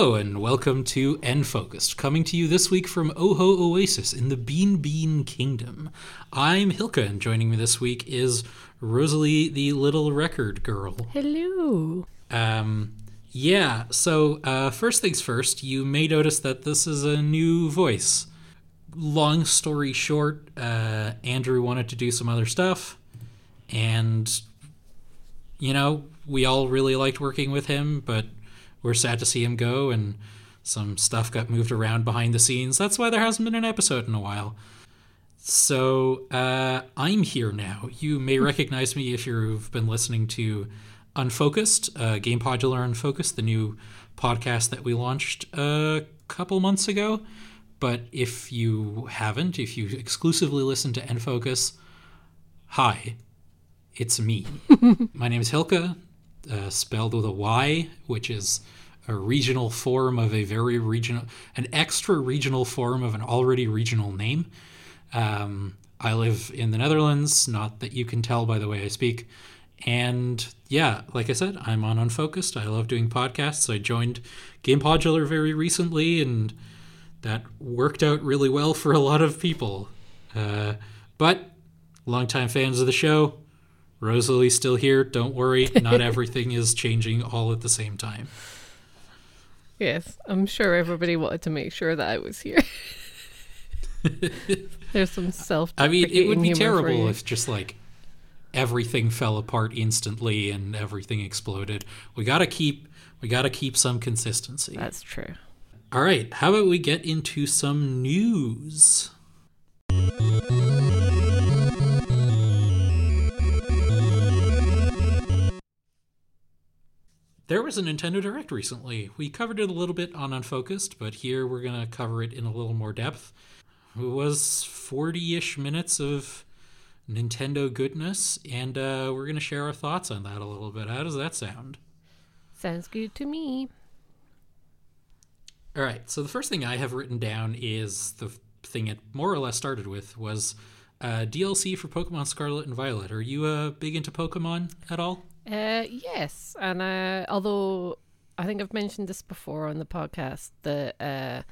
Hello and welcome to N-Focus, coming to you this week from Oho Oasis in the Beanbean Kingdom. I'm Hylke, and joining me this week is Rosalie, the little record girl. Hello. Um, yeah, so uh, first things first, you may notice that this is a new voice. Long story short, uh, Andrew wanted to do some other stuff, and, you know, we all really liked working with him, but we're sad to see him go, and some stuff got moved around behind the scenes. That's why there hasn't been an episode in a while. So uh, I'm here now. You may recognize me if you've been listening to Unfocused, uh, Game Podular Unfocused, the new podcast that we launched a couple months ago. But if you haven't, if you exclusively listen to N-Focus, hi, it's me. My name is Hylke, uh, spelled with a Y, which is a regional form of a very regional, an extra regional form of an already regional name. Um, I live in the Netherlands, not that you can tell by the way I speak. And yeah, like I said, I'm on Unfocused. I love doing podcasts. I joined Game Podular very recently, and that worked out really well for a lot of people. Uh, but longtime fans of the show, Rosalie's still here. Don't worry, not everything is changing all at the same time. Yes, I'm sure everybody wanted to make sure that I was here. There's some self. I mean, it would be terrible if just like everything fell apart instantly and everything exploded. We gotta keep we gotta keep some consistency. That's true. All right, how about we get into some news? There was a Nintendo Direct recently. We covered it a little bit on Unfocused, but here we're going to cover it in a little more depth. It was 40 ish minutes of Nintendo goodness, and uh, we're going to share our thoughts on that a little bit. How does that sound? Sounds good to me. All right, so the first thing I have written down is the thing it more or less started with was uh, DLC for Pokemon Scarlet and Violet. Are you uh, big into Pokemon at all? Uh, yes, and uh, although I think I've mentioned this before on the podcast, that uh,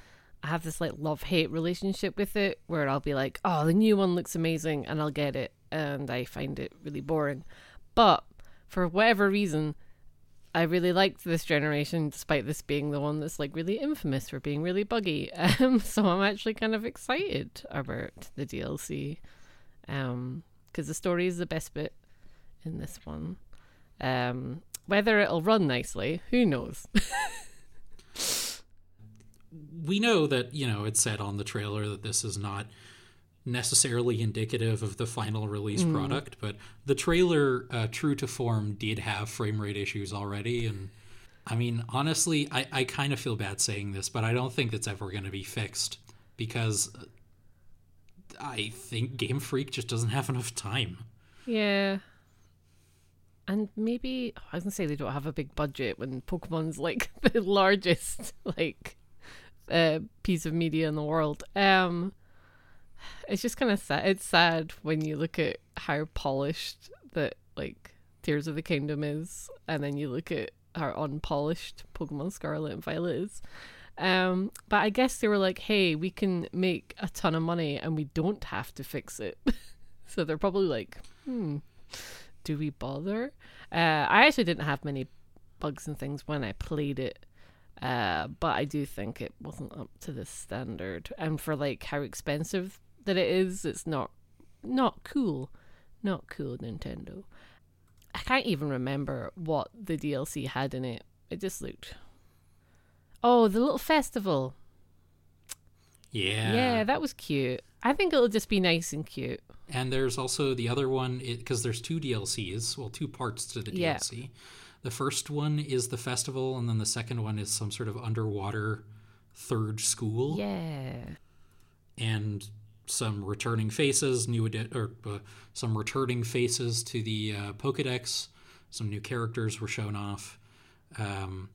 I have this like love hate relationship with it, where I'll be like, "Oh, the new one looks amazing," and I'll get it, and I find it really boring. But for whatever reason, I really liked this generation, despite this being the one that's like really infamous for being really buggy. Um, so I'm actually kind of excited about the DLC, um, because the story is the best bit in this one. Um, whether it'll run nicely, who knows? we know that, you know, it said on the trailer that this is not necessarily indicative of the final release mm. product, but the trailer, uh, true to form, did have frame rate issues already. And I mean, honestly, I, I kind of feel bad saying this, but I don't think that's ever going to be fixed because I think Game Freak just doesn't have enough time. Yeah and maybe I was gonna say they don't have a big budget when Pokemon's like the largest like uh, piece of media in the world. Um, it's just kind of sad. It's sad when you look at how polished that like Tears of the Kingdom is, and then you look at how unpolished Pokemon Scarlet and Violet is. Um, but I guess they were like, "Hey, we can make a ton of money, and we don't have to fix it." so they're probably like, "Hmm." Do we bother? Uh, I actually didn't have many bugs and things when I played it, uh, but I do think it wasn't up to the standard. And for like how expensive that it is, it's not not cool, not cool Nintendo. I can't even remember what the DLC had in it. It just looked. Oh, the little festival. Yeah. Yeah, that was cute. I think it'll just be nice and cute. And there's also the other one because there's two DLCs, well, two parts to the yeah. DLC. The first one is the festival, and then the second one is some sort of underwater third school. Yeah. And some returning faces, new edi- or uh, some returning faces to the uh, Pokedex. Some new characters were shown off. Um,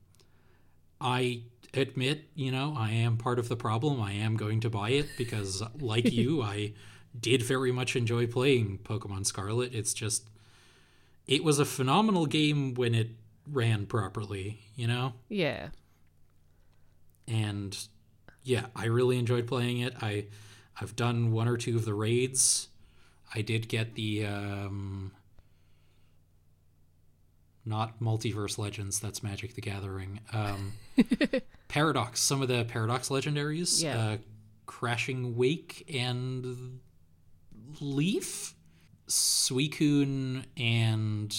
I admit, you know, I am part of the problem. I am going to buy it because, like you, I did very much enjoy playing Pokemon Scarlet. It's just, it was a phenomenal game when it ran properly, you know? Yeah. and yeah, I really enjoyed playing it. I I've done one or two of the raids. I did get the um, not multiverse legends. That's Magic the Gathering. Um, Paradox. Some of the Paradox legendaries. Yeah. Uh, Crashing Wake and Leaf, Suicune, and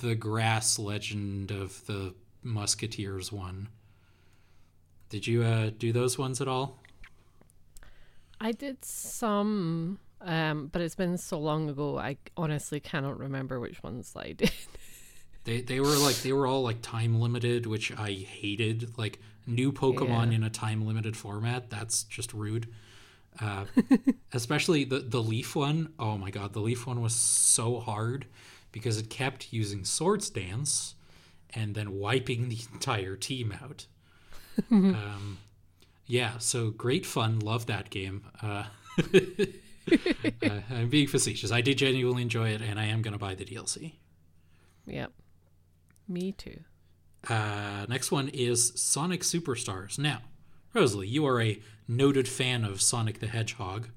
the Grass Legend of the Musketeers one. Did you uh, do those ones at all? I did some, um, but it's been so long ago. I honestly cannot remember which ones I did. They they were like they were all like time limited, which I hated. Like new Pokemon Yeah. in a time limited format. That's just rude. Uh, especially the the Leaf one. Oh my god, the Leaf one was so hard because it kept using Swords Dance and then wiping the entire team out. um, yeah, so great fun. Love that game. Uh, uh, I'm being facetious. I did genuinely enjoy it, and I am going to buy the DLC. yep, me too. Uh, next one is Sonic Superstars. Now, Rosalie, you are a noted fan of Sonic the Hedgehog.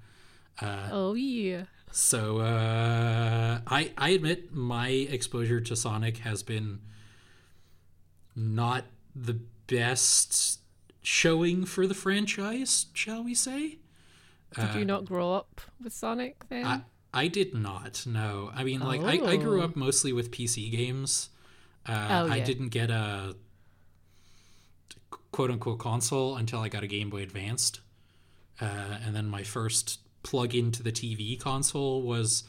oh yeah, So uh, I I admit my exposure to Sonic has been not the best showing for the franchise, shall we say? Did you not grow up with Sonic then? I I did not. No, I mean like I, I grew Oh. up mostly with PC games. Uh, Oh, I didn't get a quote unquote console until I got a Game Boy Advanced, uh, and then my first plug into the TV console was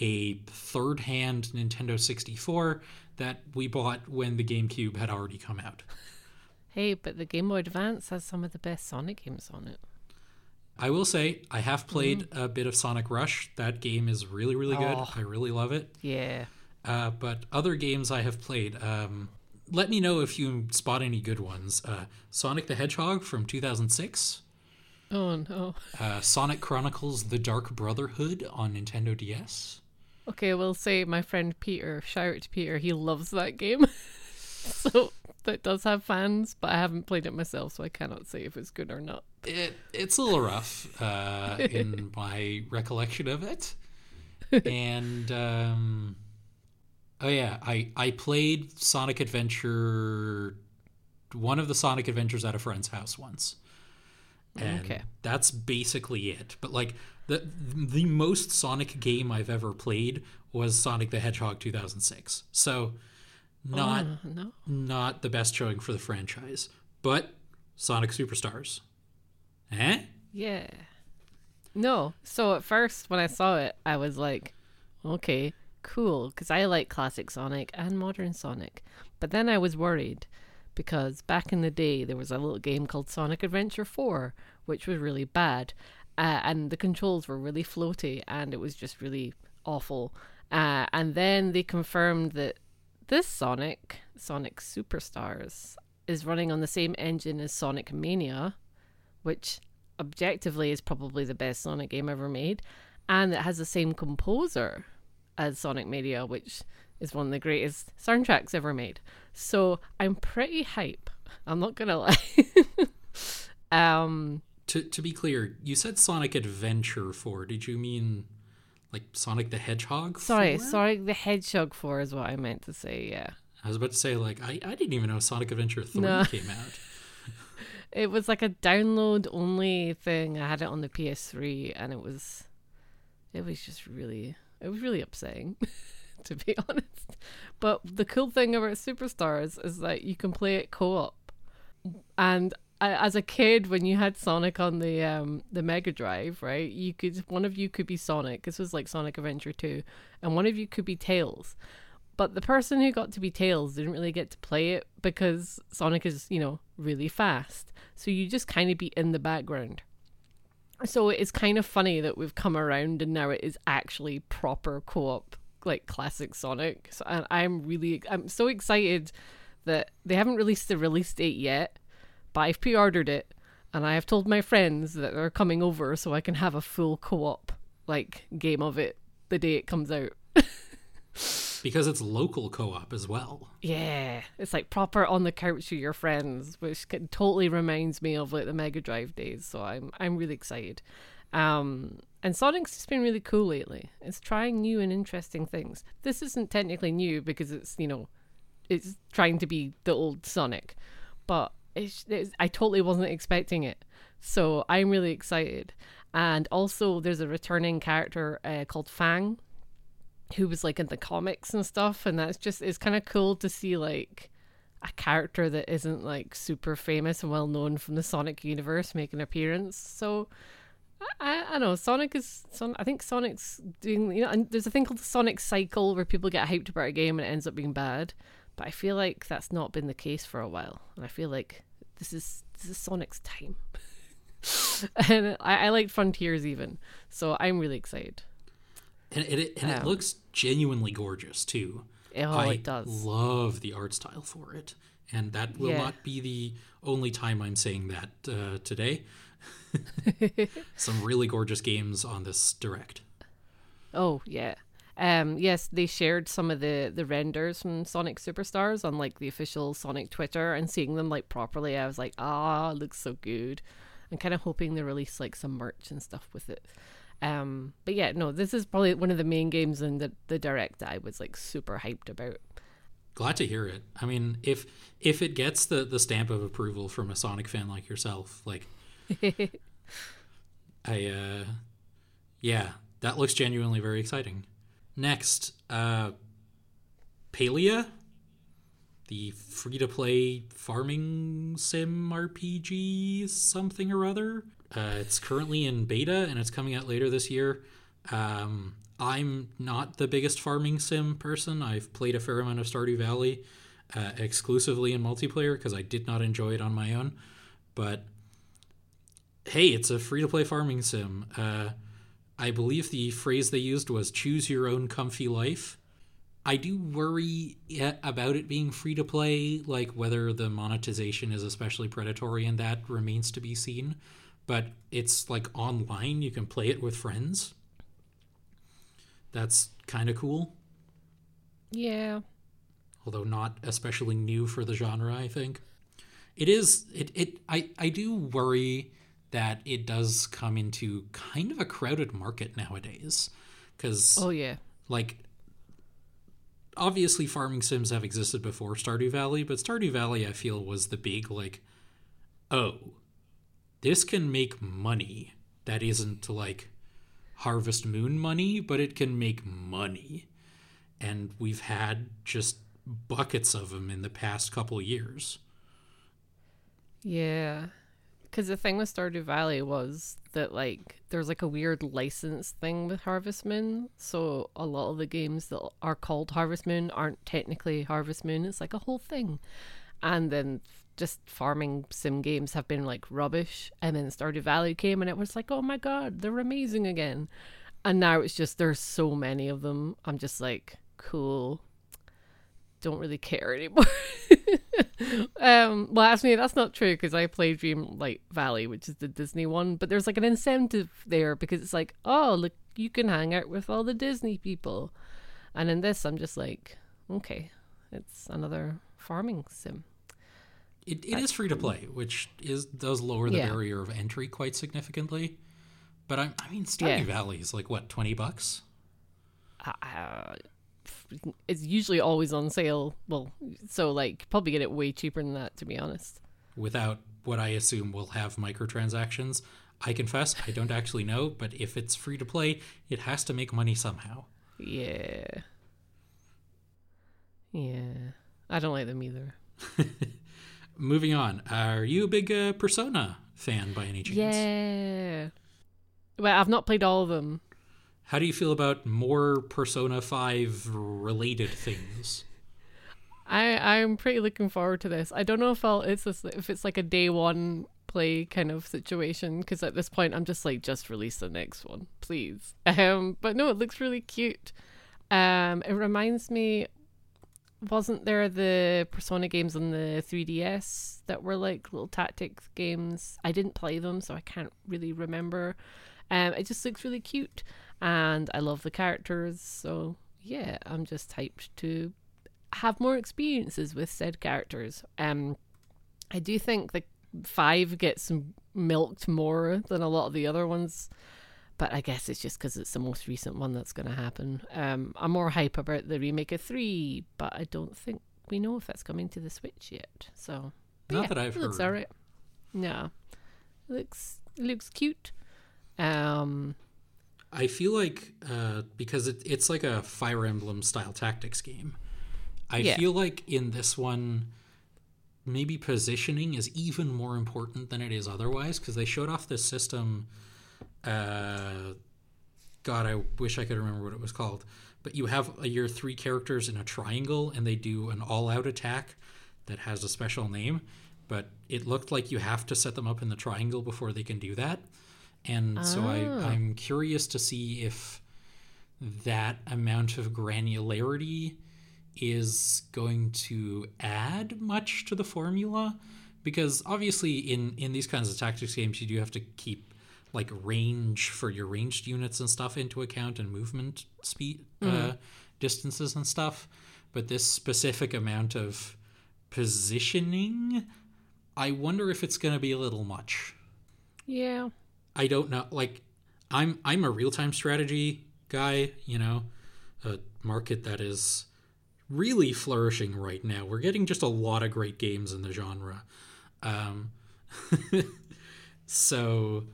a third hand Nintendo 64 that we bought when the GameCube had already come out. hey, but the Game Boy Advance has some of the best Sonic games on it. I will say I have played a bit of Sonic Rush. That game is really really good. Oh. I really love it. Yeah. Uh, but other games I have played, um, let me know if you spot any good ones. Uh, Sonic the Hedgehog from 2006, Oh no. uh, Sonic Chronicles The Dark Brotherhood on Nintendo DS. Okay, we'll say my friend Peter. Shout out to Peter. He loves that game. so that does have fans, but I haven't played it myself, so I cannot say if it's good or not. It, it's a little rough uh, in my recollection of it. And, um, oh yeah, I, I played Sonic Adventure, one of the Sonic Adventures at a friend's house once. And Okay. that's basically it. But like the the most Sonic game I've ever played was Sonic the Hedgehog 2006. So not Oh, no. not the best showing for the franchise, but Sonic Superstars. Eh? Yeah. No. So at first, when I saw it, I was like, okay, cool, because I like classic Sonic and modern Sonic. But then I was worried because back in the day, there was a little game called Sonic Adventure 4, which was really bad. Uh, and the controls were really floaty and it was just really awful. Uh, and then they confirmed that this Sonic, Sonic Superstars, is running on the same engine as Sonic Mania, which objectively is probably the best Sonic game ever made, and it has the same composer as Sonic Mania, which is one of the greatest soundtracks ever made. So I'm pretty hype. I'm not gonna lie. um, To to be clear, you said Sonic Adventure 4. Did you mean like Sonic the Hedgehog? sorry, 4? sorry, the Hedgehog Four is what I meant to say. Yeah, I was about to say like I, I didn't even know Sonic Adventure 3 No. came out. it was like a download only thing. I had it on the PS3, and it was, it was just really, it was really upsetting, to be honest. But the cool thing about Superstars is that you can play it co-op, and as a kid, when you had Sonic on the um the Mega Drive, right, you could one of you could be Sonic. This was like Sonic Adventure Two, and one of you could be Tails. But the person who got to be Tails didn't really get to play it because Sonic is, you know, really fast. So you just kind of be in the background. So it's kind of funny that we've come around and now it is actually proper co-op, like classic Sonic. So, I'm really, I'm so excited that they haven't released the release date yet, but I've pre-ordered it, and I have told my friends that they're coming over so I can have a full co-op like game of it the day it comes out. because it's local co-op as well. Yeah, it's like proper on the couch with your friends, which c- totally reminds me of like the Mega Drive days. So I'm I'm really excited. Um, and Sonic's just been really cool lately. It's trying new and interesting things. This isn't technically new because it's you know, it's trying to be the old Sonic, but it's, it's I totally wasn't expecting it. So I'm really excited. And also, there's a returning character uh, called Fang, who was like in the comics and stuff, and that's just it's kind of cool to see like a character that isn't like super famous and well known from the Sonic universe make an appearance. So I, I, know Sonic is Son. I think Sonic's doing you know, and there's a thing called the Sonic cycle where people get hyped about a game and it ends up being bad. But I feel like that's not been the case for a while, and I feel like this is this is Sonic's time. and I, I like Frontiers even, so I'm really excited. And it, and it looks genuinely gorgeous too. Oh, I it does. love the art style for it, and that will Yeah. not be the only time I'm saying that uh, today. Some really gorgeous games on this direct. Oh yeah. Um yes, they shared some of the the renders from Sonic Superstars on like the official Sonic Twitter and seeing them like properly I was like, "Ah, it looks so good." I'm kind of hoping they release like some merch and stuff with it. Um but yeah, no, this is probably one of the main games in the the direct that I was like super hyped about. Glad to hear it. I mean, if if it gets the the stamp of approval from a Sonic fan like yourself, like I uh yeah, that looks genuinely very exciting. Next, uh Palia, the free to play farming sim RPG something or other. Uh, it's currently in beta and it's coming out later this year. Um, I'm not the biggest farming sim person. I've played a fair amount of Stardew Valley uh, exclusively in multiplayer because I did not enjoy it on my own. But hey, it's a free to play farming sim. Uh, I believe the phrase they used was choose your own comfy life. I do worry about it being free to play, like whether the monetization is especially predatory, and that remains to be seen. But it's like online, you can play it with friends. That's kind of cool, Yeah. although not especially new for the genre, I think. It is it, it I, I do worry that it does come into kind of a crowded market nowadays. Cause Oh yeah. like obviously farming sims have existed before Stardew Valley, but Stardew Valley I feel was the big like oh, this can make money that isn't like Harvest Moon money, but it can make money. And we've had just buckets of them in the past couple years. Yeah. Because the thing with Stardew Valley was that, like, there's like a weird license thing with Harvest Moon. So a lot of the games that are called Harvest Moon aren't technically Harvest Moon. It's like a whole thing. And then just farming sim games have been like rubbish. And then Stardew Valley came and it was like, oh my god, they're amazing again. And now it's just, there's so many of them. I'm just like, cool. Don't really care anymore. um, well, actually, that's not true because I play Dreamlight Valley, which is the Disney one. But there's like an incentive there because it's like, oh, look, you can hang out with all the Disney people. And in this, I'm just like, okay, it's another farming sim. It, it is free to play, which is does lower the Yeah. barrier of entry quite significantly. But I, I mean, Stardew Yeah. Valley is like what twenty bucks. Uh, it's usually always on sale. Well, so like probably get it way cheaper than that, to be honest. without what I assume will have microtransactions. I confess, I don't actually know, but if it's free to play, it has to make money somehow. Yeah. Yeah. I don't like them either. Moving on, are you a big uh, Persona fan by any chance? Yeah. Well, I've not played all of them. How do you feel about more Persona 5 related things? I I'm pretty looking forward to this. I don't know if I'll it's this, if it's like a day one play kind of situation because at this point I'm just like just release the next one, please. Um, but no, it looks really cute. Um, it reminds me. Wasn't there the Persona games on the 3DS that were like little tactics games? I didn't play them, so I can't really remember. Um, it just looks really cute, and I love the characters. So yeah, I'm just hyped to have more experiences with said characters. Um, I do think the five gets milked more than a lot of the other ones, but I guess it's just because it's the most recent one that's going to happen. Um, I'm more hype about the remake of three, but I don't think we know if that's coming to the Switch yet. So Not yeah, that I've it looks heard. alright. No, looks looks cute. Um, I feel like uh, because it, it's like a Fire Emblem style tactics game. I Yeah. feel like in this one, maybe positioning is even more important than it is otherwise because they showed off this system. Uh, God, I wish I could remember what it was called. But you have uh, your three characters in a triangle, and they do an all-out attack that has a special name. But it looked like you have to set them up in the triangle before they can do that. And so I, Ah. I'm curious to see if that amount of granularity is going to add much to the formula because obviously in in these kinds of tactics games you do have to keep like range for your ranged units and stuff into account and movement speed uh, distances and stuff but this specific amount of positioning i wonder if it's going to be a little much yeah, I don't know. Like, I'm I'm a real time strategy guy. You know, a market that is really flourishing right now. We're getting just a lot of great games in the genre. Um, so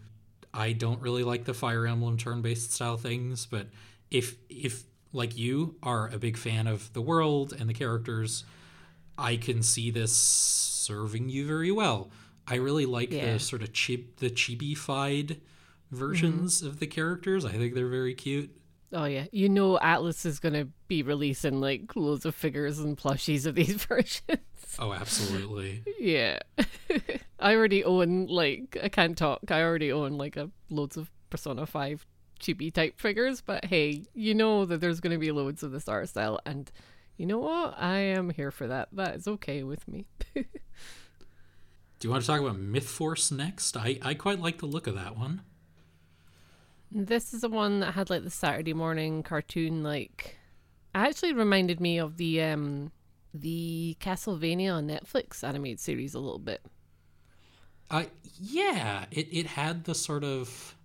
I don't really like the Fire Emblem turn based style things, but if if like you are a big fan of the world and the characters, I can see this serving you very well. I really like Yeah. the sort of chib the chibi-fied mm-hmm. versions of the characters. I think they're very cute. Oh yeah, you know Atlus is gonna be releasing like loads of figures and plushies of these versions. Oh, absolutely. yeah, I already own like I can't talk. I already own like a loads of Persona Five chibi type figures. But hey, you know that there's gonna be loads of this art style, and you know what? I am here for that. That is okay with me. Do you want to talk about Myth Force next? I, I quite like the look of that one. This is the one that had like the Saturday morning cartoon like actually reminded me of the um the Castlevania on Netflix animated series a little bit. I yeah, it, it had the sort of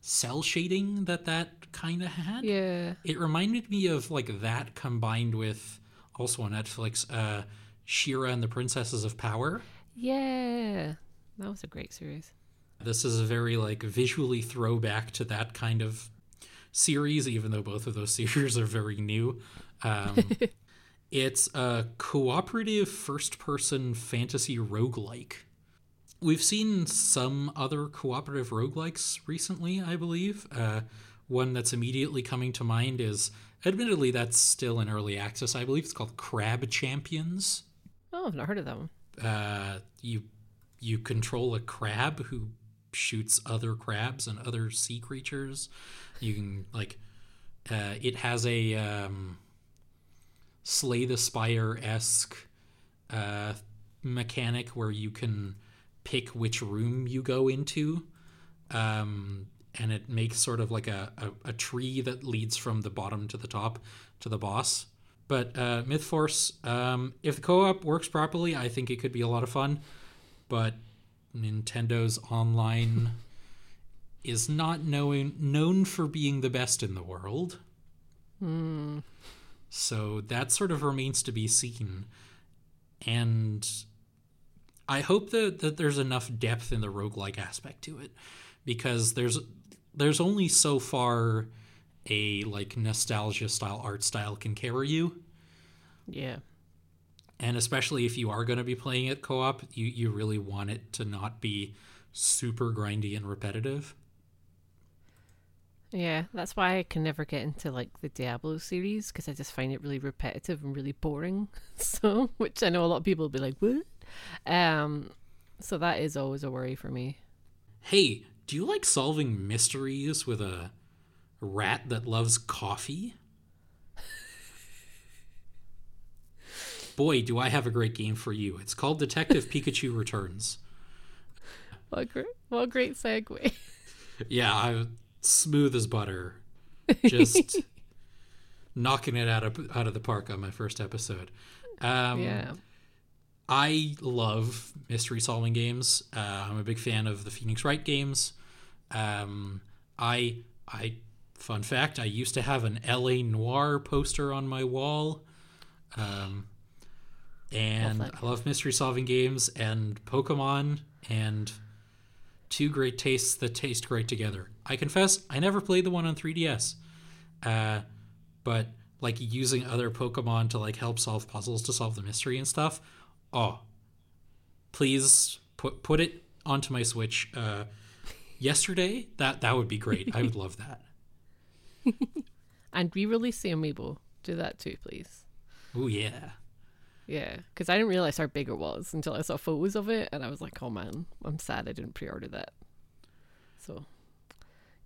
cell shading that that kind of had. Yeah. It reminded me of like that combined with also on Netflix, uh, She-Ra and the Princesses of Power. Yeah. That was a great series. This is a very like visually throwback to that kind of series, even though both of those series are very new. Um, it's a cooperative first person fantasy roguelike. We've seen some other cooperative roguelikes recently, I believe. Uh, one that's immediately coming to mind is, admittedly, that's still in early access. I believe it's called Crab Champions Oh, I've not heard of that one. uh, you you control a crab who shoots other crabs and other sea creatures. You can like uh, it has a um, Slay the Spire esque uh, mechanic where you can pick which room you go into. Um, and it makes sort of like a, a, a tree that leads from the bottom to the top to the boss. But uh, Myth Force, um, if the co-op works properly, I think it could be a lot of fun. But Nintendo's online is not known known for being the best in the world. Hmm. So that sort of remains to be seen. And I hope that, that there's enough depth in the roguelike aspect to it. Because there's there's only so far a like nostalgia style art style can carry you. Yeah. And especially if you are going to be playing it co-op, you, you really want it to not be super grindy and repetitive. Yeah, that's why I can never get into like the Diablo series because I just find it really repetitive and really boring. So, which I know a lot of people will be like, "What?" Um, so that is always a worry for me. Hey, do you like solving mysteries with a rat that loves coffee? Boy, do I have a great game for you. It's called Detective Pikachu Returns. What great, what great segue. Yeah, I smooth as butter. Just knocking it out of out of the park on my first episode. Um, yeah. I love mystery solving games. Uh, I'm a big fan of the Phoenix Wright games. Um, I I fun fact I used to have an LA Noire poster on my wall. Um, and I love mystery solving games and Pokemon and two great tastes that taste great together. I confess I never played the one on 3DS. Uh, but like using other Pokemon to like help solve puzzles to solve the mystery and stuff. Oh, please put put it onto my Switch. Uh, yesterday, that that would be great. I would love that. And re-release the amiibo. Do that too, please. Oh yeah. Yeah, because I didn't realize how big it was until I saw photos of it, and I was like, "Oh man, I'm sad I didn't pre-order that." So,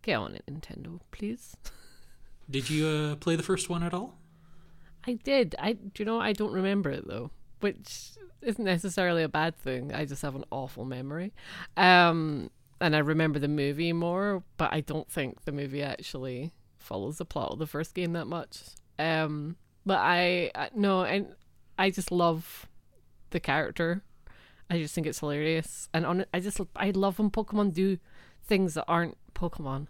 get on it, Nintendo, please. Did you uh, play the first one at all? I did. I do you know I don't remember it though, which isn't necessarily a bad thing. I just have an awful memory. Um and I remember the movie more, but I don't think the movie actually follows the plot of the first game that much. Um but I, I no, and I just love the character. I just think it's hilarious. And on I just I love when Pokemon do things that aren't Pokemon.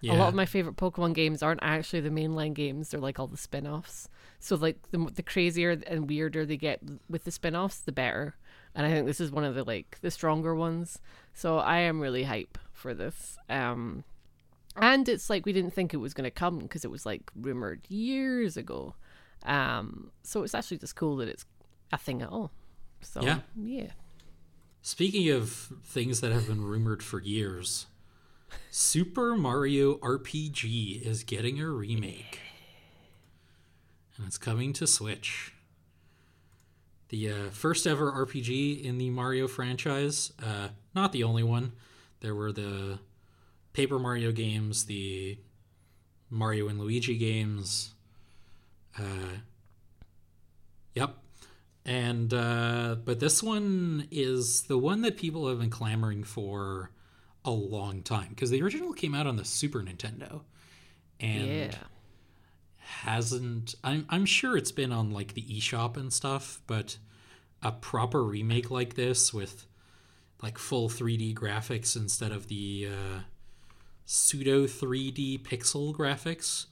Yeah. A lot of my favorite Pokemon games aren't actually the mainline games; they're like all the spin-offs. So like the the crazier and weirder they get with the spin-offs, the better. And I think this is one of the like the stronger ones. So I am really hype for this. Um, and it's like we didn't think it was going to come because it was like rumored years ago. Um, so it's actually just cool that it's a thing at all. So Yeah. yeah. Speaking of things that have been rumored for years, Super Mario RPG is getting a remake. And it's coming to Switch. The uh, first ever RPG in the Mario franchise. Uh, not the only one. There were the Paper Mario games, the Mario and Luigi games. Uh, yep. And uh, but this one is the one that people have been clamoring for a long time because the original came out on the Super Nintendo, and yeah. hasn't. I'm I'm sure it's been on like the eShop and stuff, but a proper remake like this with like full 3D graphics instead of the uh, pseudo 3D pixel graphics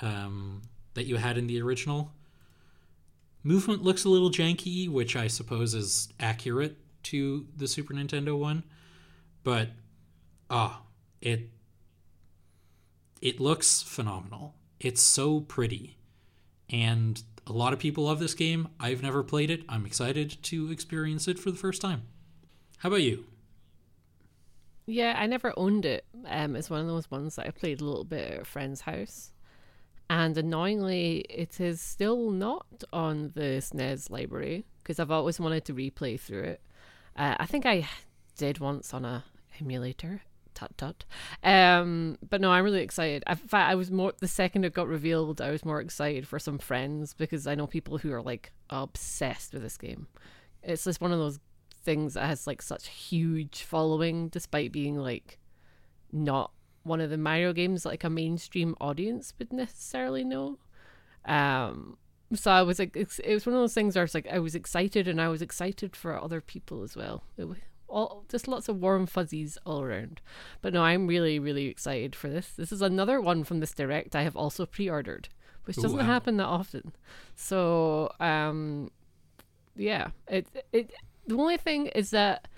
um, that you had in the original. Movement looks a little janky, which I suppose is accurate to the Super Nintendo one, but ah, it it looks phenomenal. It's so pretty, and a lot of people love this game. I've never played it. I'm excited to experience it for the first time. How about you? Yeah, I never owned it. Um, it's one of those ones that I played a little bit at a friend's house. And annoyingly, it is still not on the SNES library because I've always wanted to replay through it. Uh, I think I did once on a emulator. Tut tut. Um, but no, I'm really excited. In fact, I was more the second it got revealed, I was more excited for some friends because I know people who are like obsessed with this game. It's just one of those things that has like such huge following, despite being like not one of the Mario games like a mainstream audience would necessarily know. Um, so I was like, it was one of those things where I was like, I was excited, and I was excited for other people as well. It was all just lots of warm fuzzies all around. But no, I'm really, really excited for this. This is another one from this direct I have also pre-ordered, which Ooh, doesn't wow. happen that often. So, um, yeah, it it. The only thing is that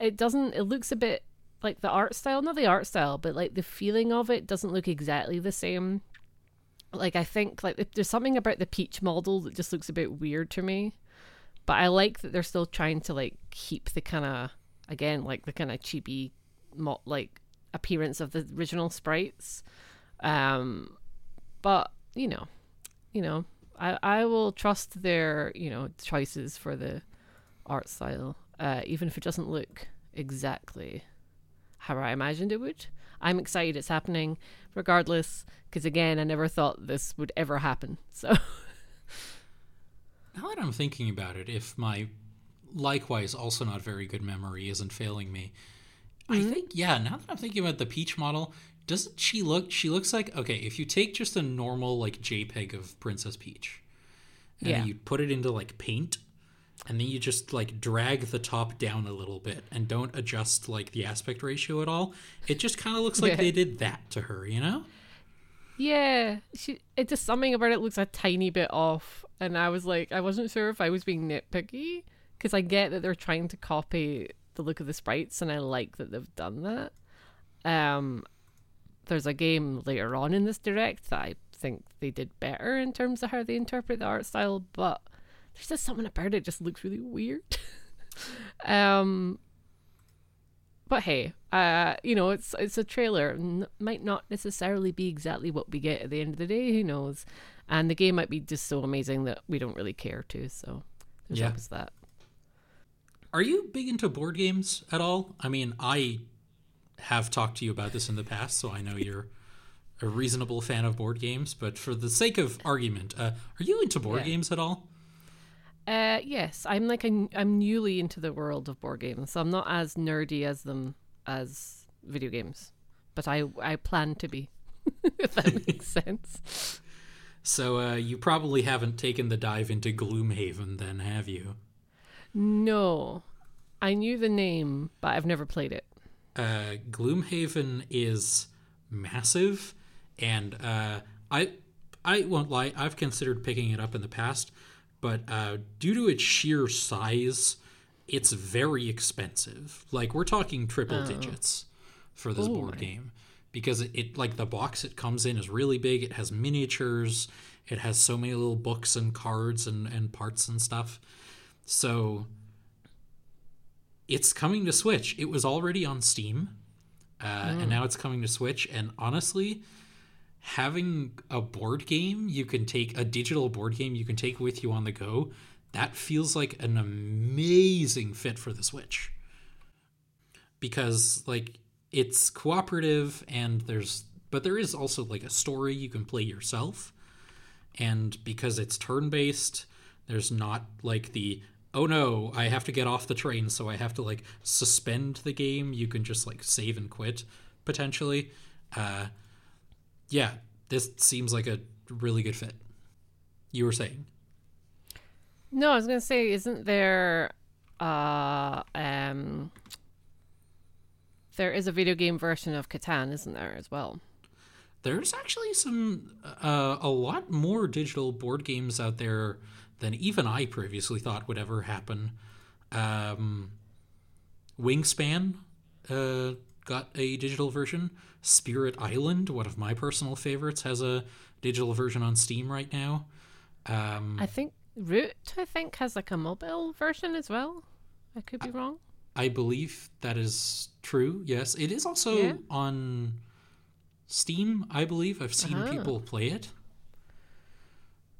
it doesn't. It looks a bit like the art style, not the art style, but like the feeling of it doesn't look exactly the same. Like I think like there's something about the Peach model that just looks a bit weird to me. But I like that they're still trying to like keep the kind of again like the kind of chibi mo- like appearance of the original sprites. Um but you know, you know, I I will trust their, you know, choices for the art style uh even if it doesn't look exactly how I imagined it would. I'm excited it's happening regardless because again, I never thought this would ever happen. So Now that I'm thinking about it, if my likewise also not very good memory isn't failing me, I mm-hmm. think yeah. Now that I'm thinking about the Peach model, doesn't she look? She looks like okay. If you take just a normal like JPEG of Princess Peach, and Yeah. you put it into like Paint, and then you just like drag the top down a little bit and don't adjust like the aspect ratio at all, it just kind of looks like Yeah. they did that to her. You know? Yeah, she. It just something about it looks a tiny bit off, and I was like, I wasn't sure if I was being nitpicky because I get that they're trying to copy the look of the sprites, and I like that they've done that. Um, there's a game later on in this direct that I think they did better in terms of how they interpret the art style, but there's just something about it just looks really weird. um, but hey, uh, you know, it's it's a trailer. N- might not necessarily be exactly what we get at the end of the day. Who knows? And the game might be just so amazing that we don't really care to. So there's Yeah. always that. Are you big into board games at all? I mean, I have talked to you about this in the past, so I know you're a reasonable fan of board games. But for the sake of argument, uh, are you into board Yeah. games at all? Uh, yes, I'm like a, I'm newly into the world of board games, so I'm not as nerdy as them as video games, but I I plan to be, if that makes sense. So uh, you probably haven't taken the dive into Gloomhaven, then, have you? No, I knew the name, but I've never played it. uh, Gloomhaven is massive, and uh, I I won't lie, I've considered picking it up in the past, but uh, due to its sheer size, it's very expensive. Like we're talking triple digits for this Oh board game because it, it like the box it comes in is really big. It has miniatures. It has so many little books and cards and, and parts and stuff. So it's coming to Switch. It was already on Steam, uh, and now it's coming to Switch. And honestly, having a board game you can take a digital board game you can take with you on the go, that feels like an amazing fit for the Switch. Because like it's cooperative and there's but there is also like a story you can play yourself. And because it's turn based, there's not like the oh no, I have to get off the train, so I have to like suspend the game. You can just like save and quit potentially. Uh, yeah, this seems like a really good fit. You were saying, No, I was gonna say, isn't there uh um there is a video game version of Catan, isn't there, as well? there's actually some uh, a lot more digital board games out there than even I previously thought would ever happen. Um, Wingspan uh, got a digital version. Spirit Island, one of my personal favorites, has a digital version on Steam right now. Um, I think Root, I think, has like a mobile version as well. I could be wrong. I believe that is true. Yes, it is also Yeah. on Steam. I believe I've seen Ah. people play it.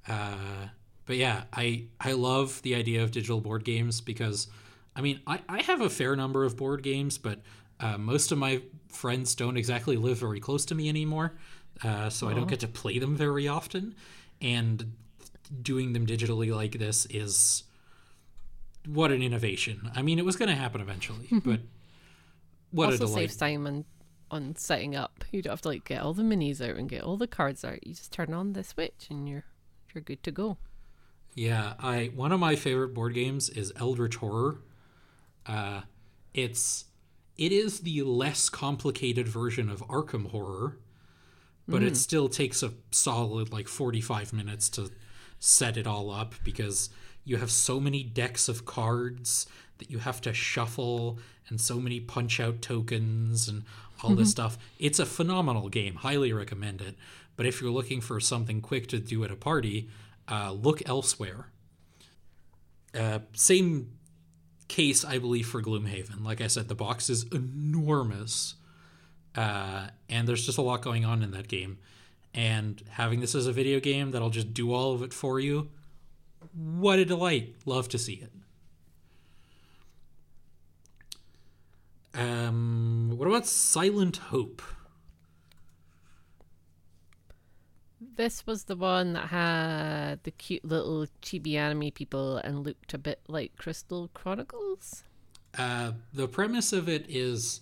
Uh, but yeah, I I love the idea of digital board games because, I mean, I, I have a fair number of board games, but uh, most of my friends don't exactly live very close to me anymore, uh, so I don't get to play them very often. And doing them digitally like this is what an innovation. I mean, it was going to happen eventually, but what a also delight. saves time on on setting up. You don't have to like get all the minis out and get all the cards out. You just turn on the Switch and you're you're good to go. Yeah, I one of my favorite board games is Eldritch Horror. Uh, it's it is the less complicated version of Arkham Horror, but it still takes a solid like 45 minutes to set it all up because you have so many decks of cards that you have to shuffle and so many punch out tokens and all this stuff. It's a phenomenal game. Highly recommend it. But if you're looking for something quick to do at a party, uh, look elsewhere. Uh, same case, I believe, for Gloomhaven. Like I said, the box is enormous, uh, and there's just a lot going on in that game. And having this as a video game that'll just do all of it for you, what a delight! Love to see it. Um, what about Silent Hope? This was the one that had the cute little chibi anime people and looked a bit like Crystal Chronicles. Uh, the premise of it is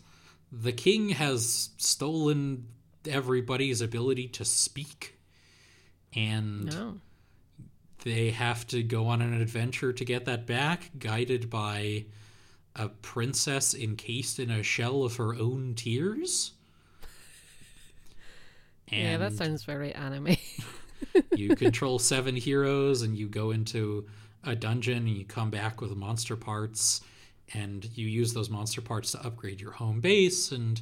the king has stolen everybody's ability to speak, and No. they have to go on an adventure to get that back, guided by a princess encased in a shell of her own tears. Yeah, that sounds very anime. you control seven heroes, and you go into a dungeon, and you come back with monster parts, and you use those monster parts to upgrade your home base and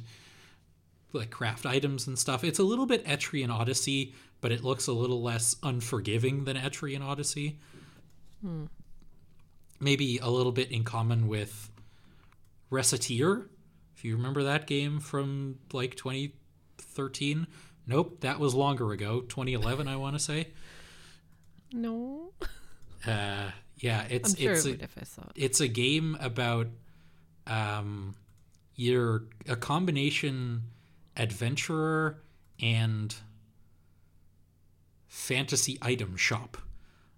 like craft items and stuff. It's a little bit Etrian Odyssey, but it looks a little less unforgiving than Etrian Odyssey. Hmm. Maybe a little bit in common with Recettear, if you remember that game from like 2013. Nope, that was longer ago, 2011, I want to say. no. Uh, yeah, it's sure it's it a, would if I saw it. it's a game about um you're a combination adventurer and fantasy item shop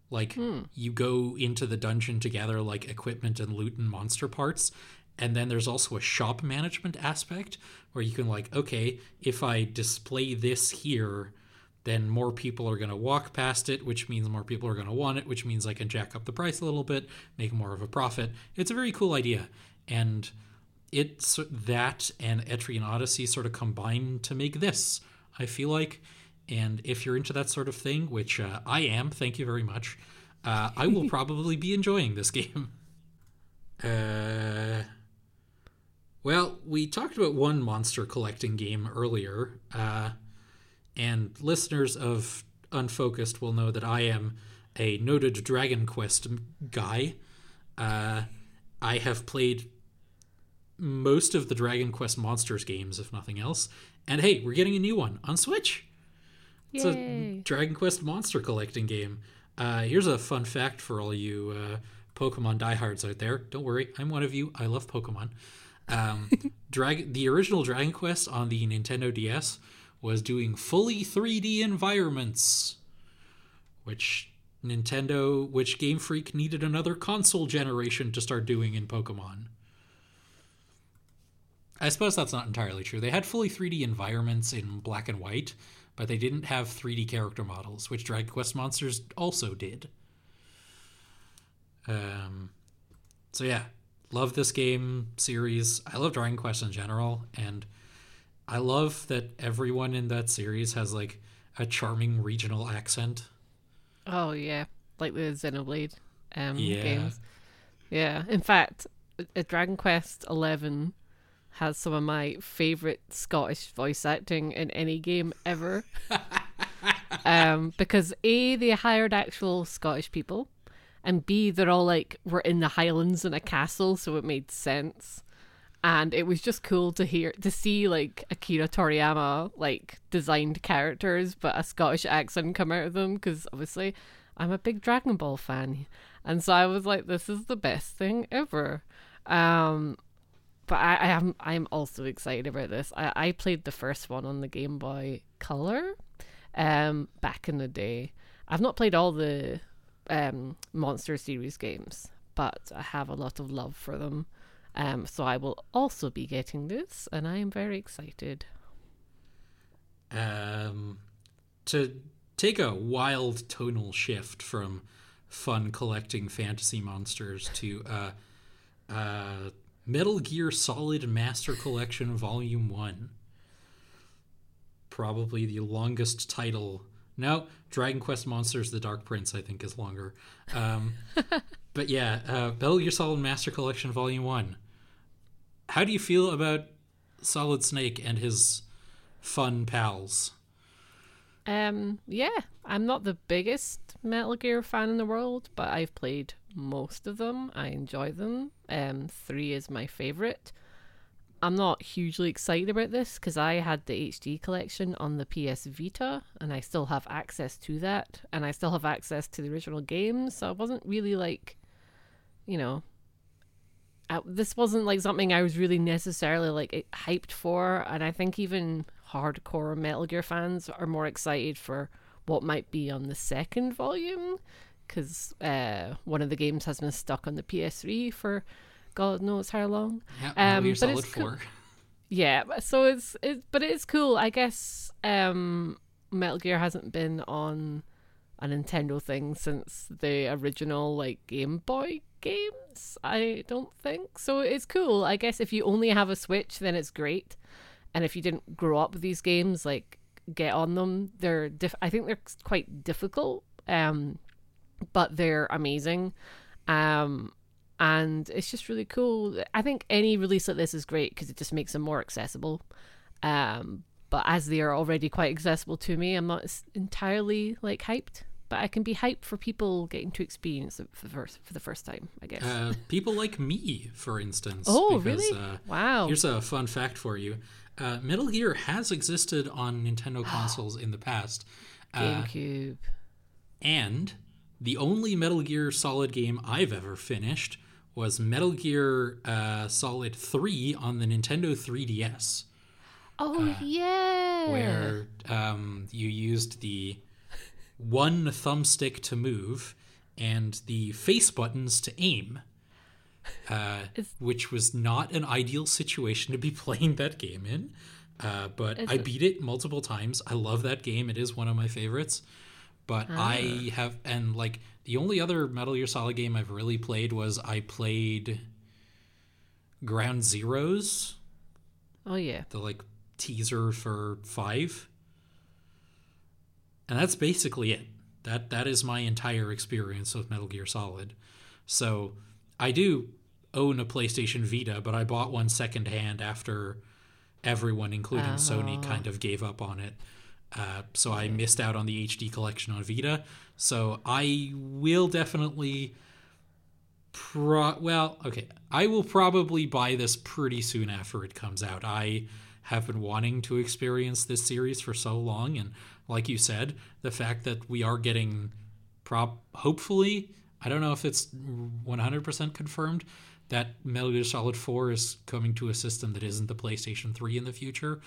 like you go into the dungeon to gather like equipment and loot and monster parts and then there's also a shop management aspect where you can like okay if i display this here then more people are going to walk past it, which means more people are going to want it, which means I can jack up the price a little bit, make more of a profit. It's a very cool idea. And it's that and Etrian Odyssey sort of combine to make this, I feel like. And if you're into that sort of thing, which uh, I am, thank you very much, uh, I will probably be enjoying this game. Uh, well, we talked about one monster collecting game earlier. Uh, and listeners of Unfocused will know that I am a noted Dragon Quest guy. Uh, I have played most of the Dragon Quest Monsters games, if nothing else. And hey, we're getting a new one on Switch. Yay. It's a Dragon Quest monster collecting game. Uh, here's a fun fact for all you uh, Pokemon diehards out there. Don't worry, I'm one of you. I love Pokemon. Um, Drag- the original Dragon Quest on the Nintendo DS was doing fully 3D environments, which Nintendo, which Game Freak needed another console generation to start doing in Pokemon. I suppose that's not entirely true. They had fully 3D environments in black and white, but they didn't have 3D character models, which Dragon Quest Monsters also did. Um, so yeah, love this game series. I love Dragon Quest in general, and I love that everyone in that series has like a charming regional accent. Oh yeah, like the Xenoblade um, Yeah. games. Yeah. In fact, a Dragon Quest Eleven has some of my favorite Scottish voice acting in any game ever. um, because a they hired actual Scottish people, and b they're all like we're in the Highlands in a castle, so it made sense. And it was just cool to hear to see like Akira Toriyama like designed characters, but a Scottish accent come out of them because obviously I'm a big Dragon Ball fan, and so I was like, this is the best thing ever. Um, but I, I am I'm also excited about this. I, I played the first one on the Game Boy Color, um, back in the day. I've not played all the um Monster series games, but I have a lot of love for them. Um, so I will also be getting this, and I am very excited. Um, to take a wild tonal shift from fun collecting fantasy monsters to uh, uh, Metal Gear Solid Master Collection Volume 1. Probably the longest title. No, Dragon Quest Monsters The Dark Prince, I think, is longer. Um, but yeah, uh, Metal Gear Solid Master Collection Volume 1. How do you feel about Solid Snake and his fun pals? Um, yeah, I'm not the biggest Metal Gear fan in the world, but I've played most of them. I enjoy them. Um, three is my favorite. I'm not hugely excited about this because I had the HD collection on the PS Vita, and I still have access to that, and I still have access to the original games. So I wasn't really like, you know, I, this wasn't like something I was really necessarily like hyped for, and I think even hardcore Metal Gear fans are more excited for what might be on the second volume because uh, one of the games has been stuck on the PS3 for God knows how long. Yeah, Um, but it's cool. 4. Yeah, so it's it, but it is cool. I guess um, Metal Gear hasn't been on a Nintendo thing since the original like Game Boy games. I don't think so. It's cool. I guess if you only have a Switch, then it's great. And if you didn't grow up with these games, like get on them. They're diff- I think they're quite difficult, um, but they're amazing. Um, and it's just really cool. I think any release like this is great because it just makes them more accessible. Um, but as they are already quite accessible to me, I'm not entirely like hyped. But I can be hyped for people getting to experience it for the first for the first time. I guess. Uh, people like me, for instance. oh, because, really? Uh, wow. Here's a fun fact for you. Uh, Metal Gear has existed on Nintendo consoles in the past. Uh, GameCube. and the only Metal Gear Solid game I've ever finished was Metal Gear uh, Solid 3 on the Nintendo 3DS, Oh yeah. where um, you used the one thumbstick to move and the face buttons to aim. Uh, which was not an ideal situation to be playing that game in. Uh, but I beat it multiple times. I love that game. It is one of my favorites. But I Ah. have, and like the only other Metal Gear Solid game I've really played was I played Ground Zeroes, Oh yeah. the like teaser for five. And that's basically it. That that is my entire experience with Metal Gear Solid. So I do own a PlayStation Vita, but I bought one secondhand after everyone, including Sony, ah. kind of gave up on it. Uh, so I missed out on the HD collection on Vita. So I will definitely pro well okay. I will probably buy this pretty soon after it comes out. I have been wanting to experience this series for so long and like you said the fact that we are getting prop hopefully i don't know if it's 100% confirmed that metal gear solid 4 is coming to a system that isn't the playstation 3 in the future.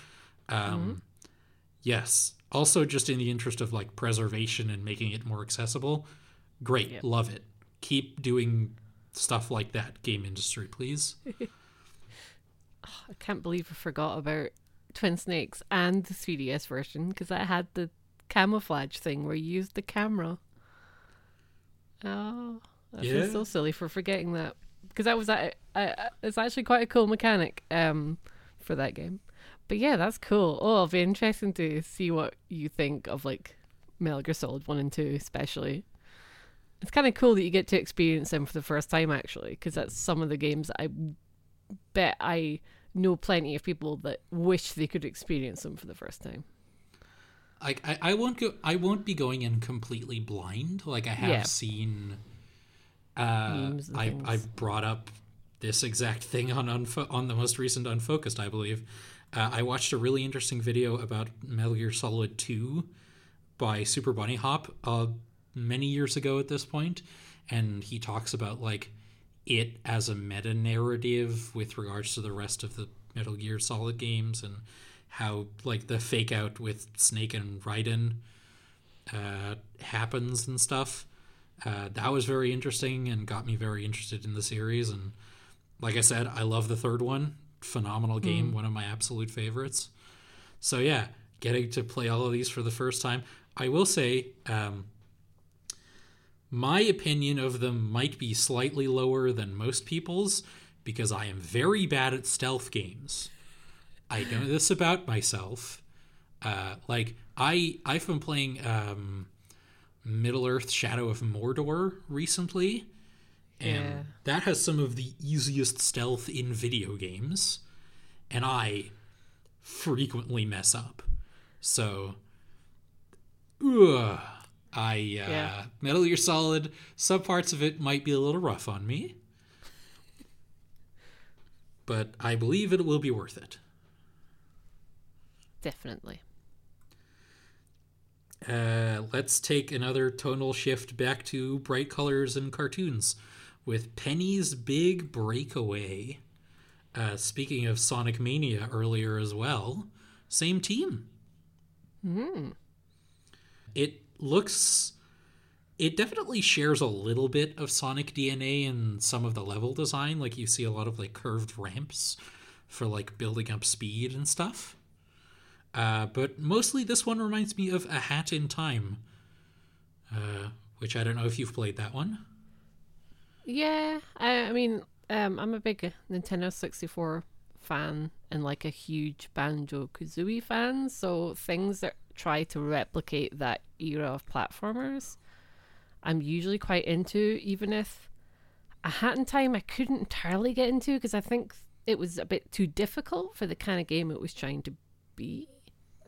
Um, yes also just in the interest of like preservation and making it more accessible great Yep. love it keep doing stuff like that game industry please I can't believe I forgot about Twin Snakes and the 3DS version because I had the camouflage thing where you used the camera. Oh, I Yeah. feel so silly for forgetting that because that was I, I, it's actually quite a cool mechanic um for that game. But yeah, that's cool. Oh, it'll be interesting to see what you think of like Metal Gear Solid One and Two, especially. It's kind of cool that you get to experience them for the first time, actually, because that's some of the games I bet I know plenty of people that wish they could experience them for the first time. like I, I won't go i won't be going in completely blind like i have Yeah. seen uh i i brought up this exact thing on Unfo- on the most recent unfocused i believe uh, i watched a really interesting video about metal gear solid 2 by Super Bunnyhop uh many years ago at this point and he talks about like it as a meta narrative with regards to the rest of the Metal Gear Solid games and how like the fake out with Snake and Raiden uh, happens and stuff. Uh, that was very interesting and got me very interested in the series. And like I said, I love the third one. Phenomenal game, one of my absolute favorites. So yeah, getting to play all of these for the first time. I will say, um, my opinion of them might be slightly lower than most people's because I am very bad at stealth games. I know this about myself. Uh, like I, I've been playing um, Middle Earth: Shadow of Mordor recently, and Yeah. that has some of the easiest stealth in video games, and I frequently mess up. So, ugh, I uh, Yeah. Metal Gear Solid. Some parts of it might be a little rough on me, but I believe it will be worth it. Definitely. Uh, let's take another tonal shift back to bright colors and cartoons with Penny's Big Breakaway. Uh, speaking of Sonic Mania earlier as well, same team. It looks. It definitely shares a little bit of Sonic DNA in some of the level design. Like you see a lot of like curved ramps for like building up speed and stuff. Uh, but mostly this one reminds me of A Hat in Time, uh, which I don't know if you've played that one. Yeah, I, I mean, um, I'm a big Nintendo 64 fan and like a huge Banjo Kazooie fan. So things that try to replicate that era of platformers, I'm usually quite into, even if A Hat in Time I couldn't entirely get into because I think it was a bit too difficult for the kind of game it was trying to be.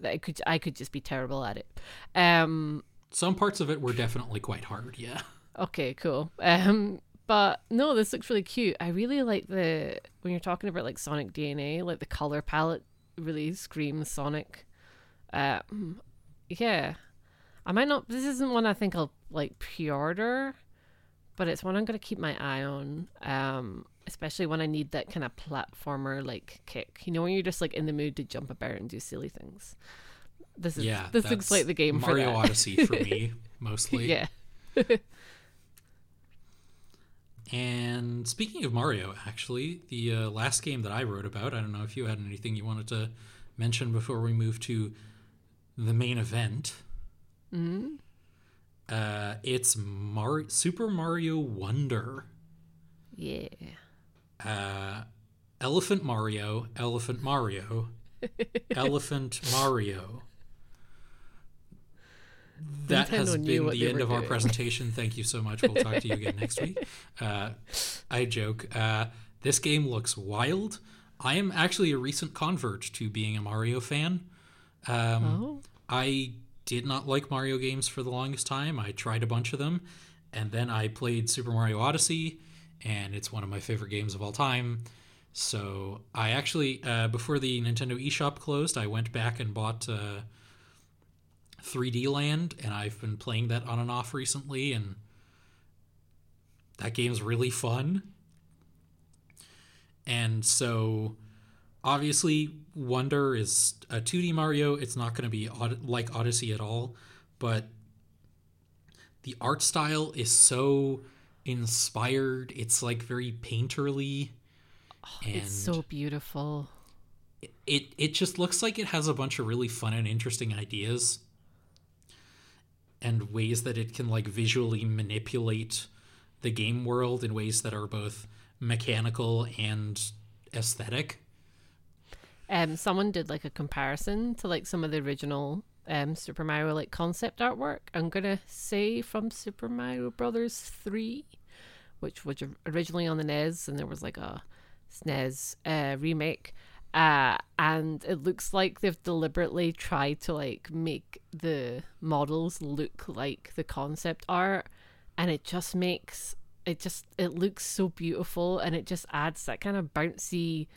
That I could I could just be terrible at it. Um, Some parts of it were definitely quite hard, yeah. Okay, cool. Um, but no, this looks really cute. I really like the when you're talking about like Sonic DNA, like the color palette really screams Sonic. Um, yeah, I might not. This isn't one I think I'll like pre-order, but it's one I'm gonna keep my eye on. Um, especially when I need that kind of platformer like kick. You know, when you're just like in the mood to jump about and do silly things. This is Yeah, this looks like the game Mario for. Odyssey for me, mostly. yeah. And speaking of Mario, actually, the uh, last game that I wrote about, I don't know if you had anything you wanted to mention before we move to the main event. mm Uh, it's Mar- Super Mario Wonder. Yeah. Uh, Elephant Mario, Elephant Mario, Elephant Mario. That has Nintendo knew been the end of our presentation. Thank you so much. We'll talk to you again next week. Uh, I joke. Uh, this game looks wild. I am actually a recent convert to being a Mario fan. Um, Oh. I did not like Mario games for the longest time. I tried a bunch of them, and then I played Super Mario Odyssey, and it's one of my favorite games of all time. So I actually, uh, before the Nintendo eShop closed, I went back and bought uh, 3D Land, and I've been playing that on and off recently, and that game's really fun. And so obviously wonder is a 2d mario it's not going to be like odyssey at all but the art style is so inspired it's like very painterly oh, and It's so beautiful. it it just looks like it has a bunch of really fun and interesting ideas and ways that it can like visually manipulate the game world in ways that are both mechanical and aesthetic Um, someone did like a comparison to like some of the original um Super Mario like concept artwork. I'm gonna say from Super Mario Brothers three, which was originally on the NES, and there was like a SNES uh, remake. Uh, and it looks like they've deliberately tried to like make the models look like the concept art, and it just makes it just it looks so beautiful, and it just adds that kind of bouncy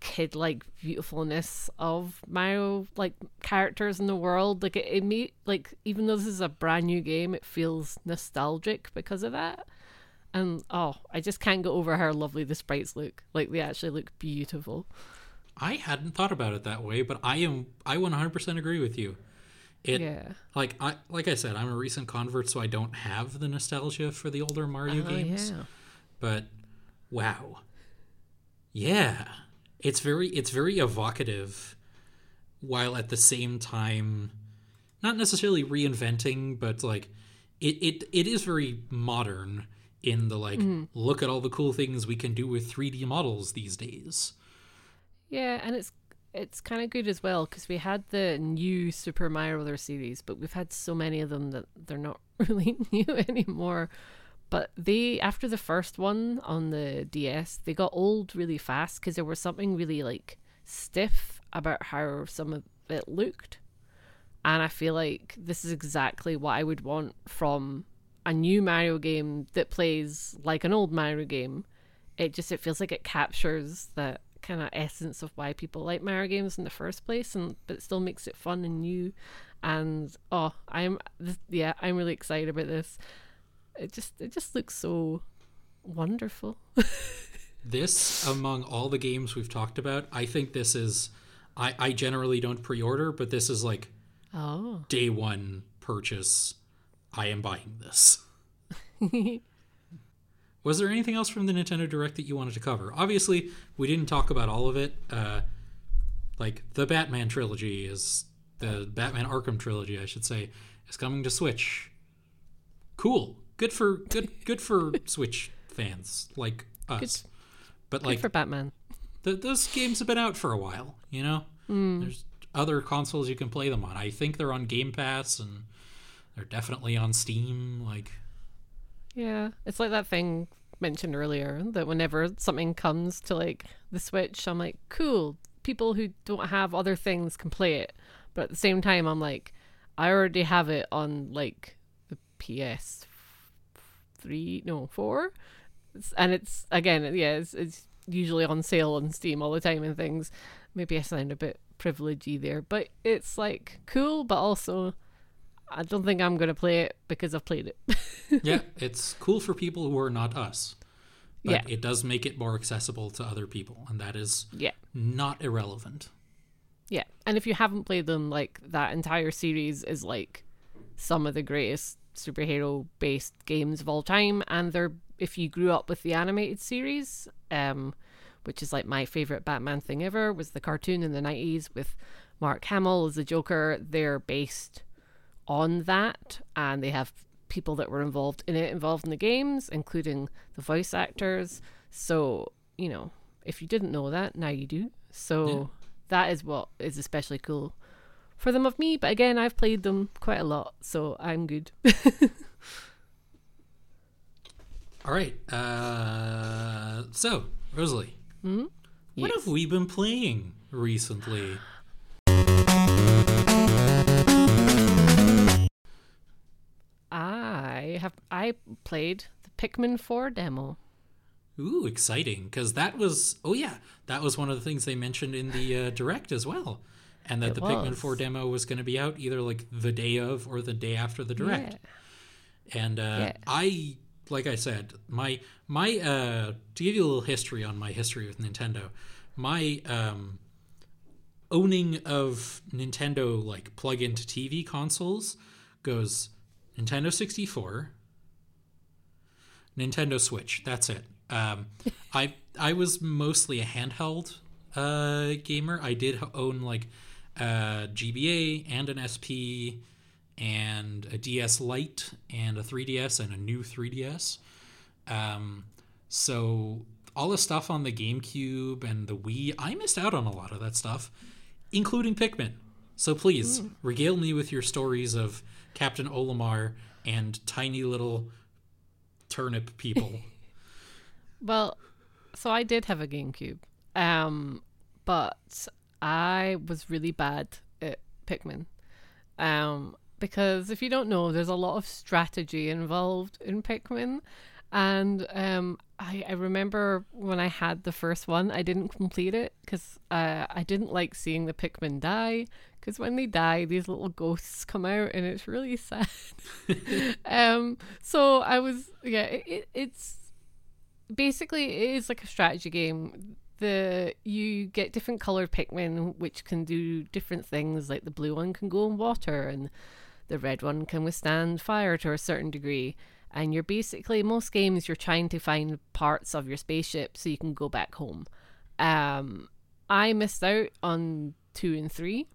kid like beautifulness of Mario like characters in the world. Like it, it may like even though this is a brand new game, it feels nostalgic because of that. And oh, I just can't get over how lovely the sprites look. Like they actually look beautiful. I hadn't thought about it that way, but I am I 100% agree with you. It yeah. like I like I said, I'm a recent convert, so I don't have the nostalgia for the older Mario Oh, games. yeah. But wow, yeah, it's very it's very evocative, while at the same time, not necessarily reinventing, but like it it, it is very modern in the like mm-hmm. look at all the cool things we can do with 3D models these days. Yeah, and it's it's kind of good as well because we had the new Super Mario Brothers series, but we've had so many of them that they're not really new anymore. But they, after the first one on the DS, they got old really fast because there was something really like stiff about how some of it looked. And I feel like this is exactly what I would want from a new Mario game that plays like an old Mario game. It just it feels like it captures that kind of essence of why people like Mario games in the first place, and but it still makes it fun and new. And oh, I'm yeah, I'm really excited about this. It just it just looks so wonderful. This, among all the games we've talked about, I think this is. I, I generally don't pre order, but this is like Oh, day one purchase. I am buying this. Was there anything else from the Nintendo Direct that you wanted to cover? Obviously, we didn't talk about all of it. Uh, like the Batman trilogy is the Batman Arkham trilogy, I should say, is coming to Switch. Cool. Good for good good for Switch fans like us. Good. but like for Batman. th- those games have been out for a while, you know? There's other consoles you can play them on. I think they're on Game Pass and they're definitely on Steam like Yeah, it's like that thing mentioned earlier that whenever something comes to like the Switch, I'm like, cool. People who don't have other things can play it, but at the same time, I'm like, I already have it on like the PS three, no four, It's- and it's again, yeah, it's, it's usually on sale on Steam all the time and things. Maybe I sound a bit privilegey there, but it's like cool, but also. I don't think I'm gonna play it because I've played it. yeah, it's cool for people who are not us. But Yeah. it does make it more accessible to other people, and that is yeah. not irrelevant. Yeah, and if you haven't played them, like that entire series is like some of the greatest superhero based games of all time. And they're if you grew up with the animated series, um, which is like my favorite Batman thing ever, was the cartoon in the nineties with Mark Hamill as the Joker. They're based on that, and they have people that were involved in it involved in the games, including the voice actors. So you know, if you didn't know that, now you do. So that is what is especially cool for them of me. But again, I've played them quite a lot, so I'm good. All right. Uh, so, Rosalie, what Yes. have we been playing recently? have I played the Pikmin 4 demo. Ooh, exciting! Because that was oh yeah, that was one of the things they mentioned in the uh, direct as well, and that It the Pikmin. Four demo was going to be out either like the day of or the day after the direct. And uh, Yeah. I, like I said, my my uh, to give you a little history on my history with Nintendo, my um, owning of Nintendo like plug into TV consoles goes Nintendo sixty four, Nintendo Switch. That's it. Um, I I was mostly a handheld uh, gamer. I did own like a GBA and an SP and a DS Lite and a 3DS and a new 3DS. Um, so all the stuff on the GameCube and the Wii, I missed out on a lot of that stuff, including Pikmin. So please regale me with your stories of Captain Olimar and tiny little turnip people. Well, so I did have a GameCube, um, but I was really bad at Pikmin. Um, because if you don't know, there's a lot of strategy involved in Pikmin. And um, I, I remember when I had the first one, I didn't complete it because uh, I didn't like seeing the Pikmin die. Because when they die, these little ghosts come out, and it's really sad. um, so I was, yeah, it, it, it's basically it is like a strategy game the you get different colored pikmin which can do different things like the blue one can go in water and the red one can withstand fire to a certain degree and you're basically most games you're trying to find parts of your spaceship so you can go back home. Um i missed out on two and three.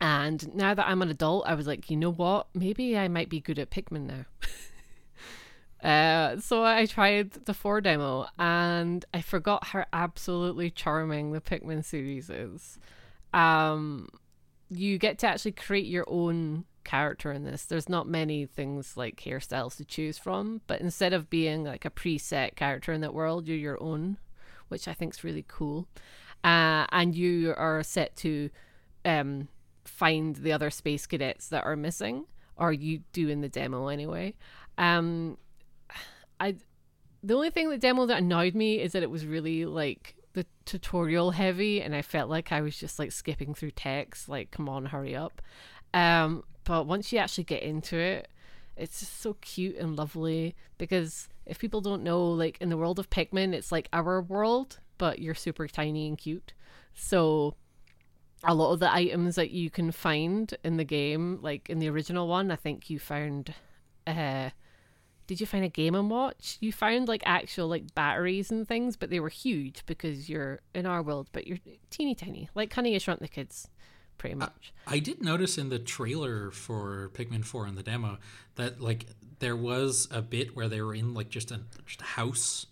And now that i'm an adult i was like you know what? Maybe i might be good at pikmin now. Uh, so I tried the four demo and I forgot how absolutely charming the Pikmin series is. Um, you get to actually create your own character in this. There's not many things like hairstyles to choose from, but instead of being like a preset character in that world, you're your own, which I think is really cool. Uh, and you are set to um, find the other space cadets that are missing, or you do in the demo anyway. Um, I the only thing the demo that annoyed me is that it was really like the tutorial heavy and I felt like I was just like skipping through text like come on hurry up um but once you actually get into it it's just so cute and lovely because if people don't know like in the world of Pikmin it's like our world but you're super tiny and cute so a lot of the items that you can find in the game like in the original one I think you found uh did you find a game and watch? You found like actual like batteries and things, but they were huge because you're in our world, but you're teeny tiny, like Honey I Shrunk the Kids, pretty much. I, I did notice in the trailer for Pikmin Four in the demo that like there was a bit where they were in like just a just a house.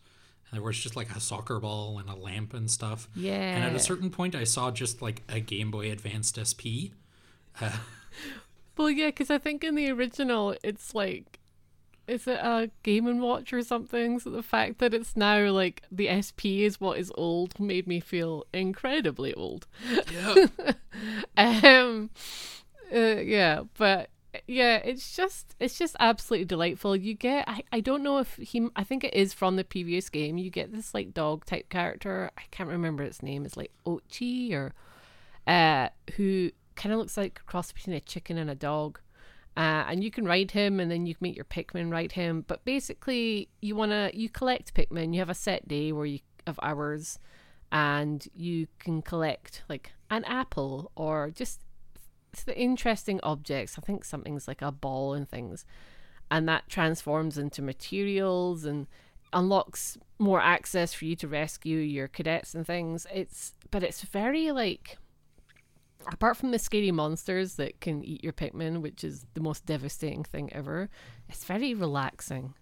And there was just like a soccer ball and a lamp and stuff. Yeah. And at a certain point, I saw just like a Game Boy Advanced SP. Uh, Well, yeah, because I think in the original, it's like, is it a Game and Watch or something? So the fact that it's now like the SP is what is old made me feel incredibly old. yeah. um, uh, yeah, but yeah, it's just it's just absolutely delightful. You get I, I don't know if he I think it is from the previous game. You get this like dog type character. I can't remember its name. It's like Oatchi or uh who kind of looks like a cross between a chicken and a dog. Uh, and you can ride him, and then you can make your Pikmin ride him. But basically, you wanna you collect Pikmin. You have a set day where you have hours, and you can collect like an apple or just the interesting objects. I think something's like a ball and things, and that transforms into materials and unlocks more access for you to rescue your cadets and things. It's but it's very like apart from the scary monsters that can eat your Pikmin, which is the most devastating thing ever, it's very relaxing.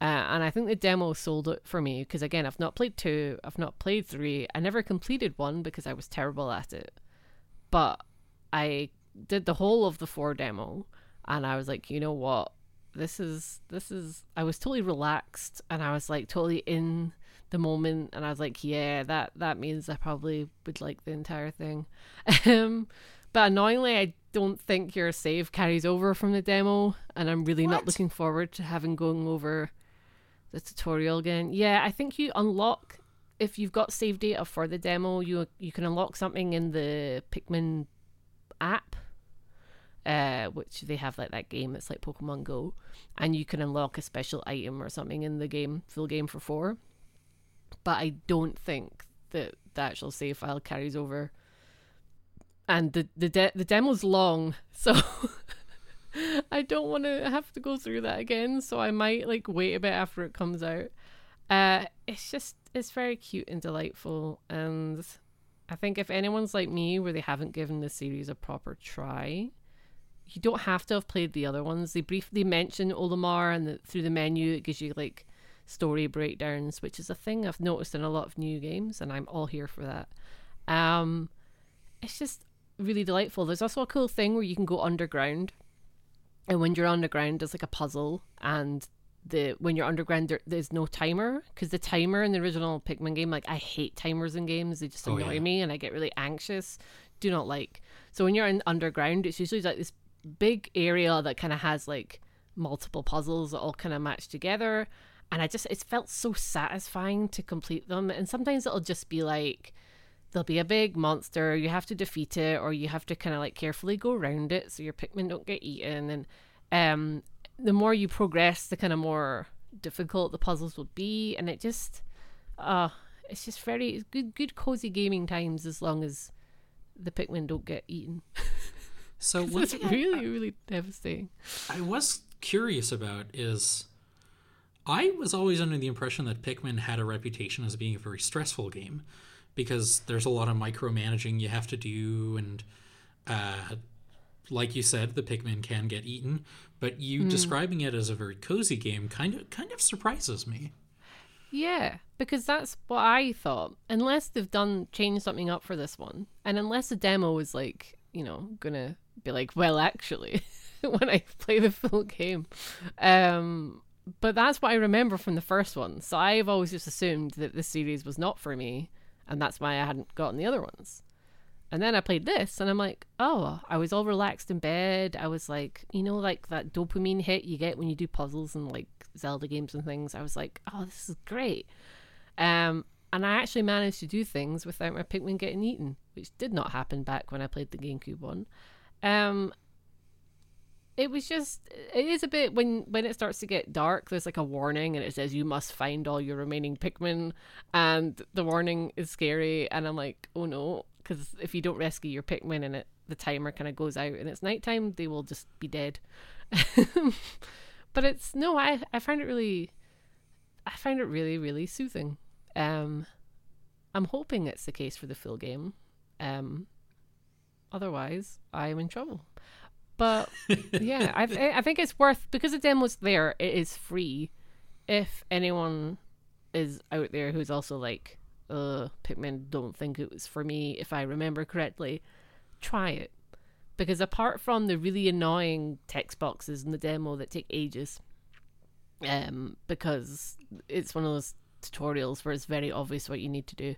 Uh, and I think the demo sold it for me because again, I've not played two, I've not played three, I never completed one because I was terrible at it. But I did the whole of the four demo, and I was like, you know what, this is this is. I was totally relaxed, and I was like totally in the moment, and I was like, yeah, that that means I probably would like the entire thing. Um, but annoyingly, I don't think your save carries over from the demo, and I'm really not looking forward to having going over the tutorial again. Yeah, I think you unlock if you've got save data for the demo, you you can unlock something in the Pikmin app, uh, which they have like that game It's like Pokemon Go, and you can unlock a special item or something in the game, full game for four. But I don't think that the actual save file carries over. And the the de- the demo's long, so I don't want to have to go through that again. So I might like wait a bit after it comes out. Uh, it's just it's very cute and delightful, and I think if anyone's like me, where they haven't given the series a proper try, you don't have to have played the other ones. They briefly mention Olimar, and the, through the menu, it gives you like story breakdowns, which is a thing I've noticed in a lot of new games, and I'm all here for that. Um, it's just really delightful. There's also a cool thing where you can go underground, and when you're underground, there's like a puzzle, and the when you're underground, there, there's no timer because the timer in the original Pikmin game, like I hate timers in games. They just Oh, annoy yeah. me, and I get really anxious. Do not like. So when you're in underground, it's usually like this big area that kind of has like multiple puzzles that all kind of match together. And I just, it felt so satisfying to complete them. And sometimes it'll just be like, there'll be a big monster, you have to defeat it, or you have to kind of like carefully go around it so your Pikmin don't get eaten. And um, the more you progress, the kind of more difficult the puzzles will be. And it just, uh, it's just very it's good, good cozy gaming times as long as the Pikmin don't get eaten. So one It's thing I- really, really devastating. I was curious about is I was always under the impression that Pikmin had a reputation as being a very stressful game because there's a lot of micromanaging you have to do and uh, like you said the Pikmin can get eaten but you describing it as a very cozy game kind of kind of surprises me. Yeah, because that's what I thought. Unless they've done changed something up for this one, and unless the demo is like, you know, gonna be like, well, actually, when I play the full game, um, but that's what I remember from the first one. So I've always just assumed that this series was not for me, and that's why I hadn't gotten the other ones. And then I played this, and I'm like, oh, I was all relaxed in bed. I was like, you know, like that dopamine hit you get when you do puzzles and like Zelda games and things. I was like, oh, this is great. Um, and I actually managed to do things without my Pikmin getting eaten, which did not happen back when I played the GameCube one. Um, it was just it is a bit when when it starts to get dark there's like a warning and it says you must find all your remaining pikmin and the warning is scary and i'm like oh no because if you don't rescue your pikmin and it the timer kind of goes out and it's nighttime they will just be dead but it's no, I I find it really, I find it really really soothing. Um, I'm hoping it's the case for the full game. Um, otherwise, I'm in trouble. But yeah, I I think it's worth because the demo's there. It is free. If anyone is out there who's also like, uh, Pikmin don't think it was for me, if I remember correctly, try it. Because apart from the really annoying text boxes in the demo that take ages, um, because it's one of those tutorials where it's very obvious what you need to do.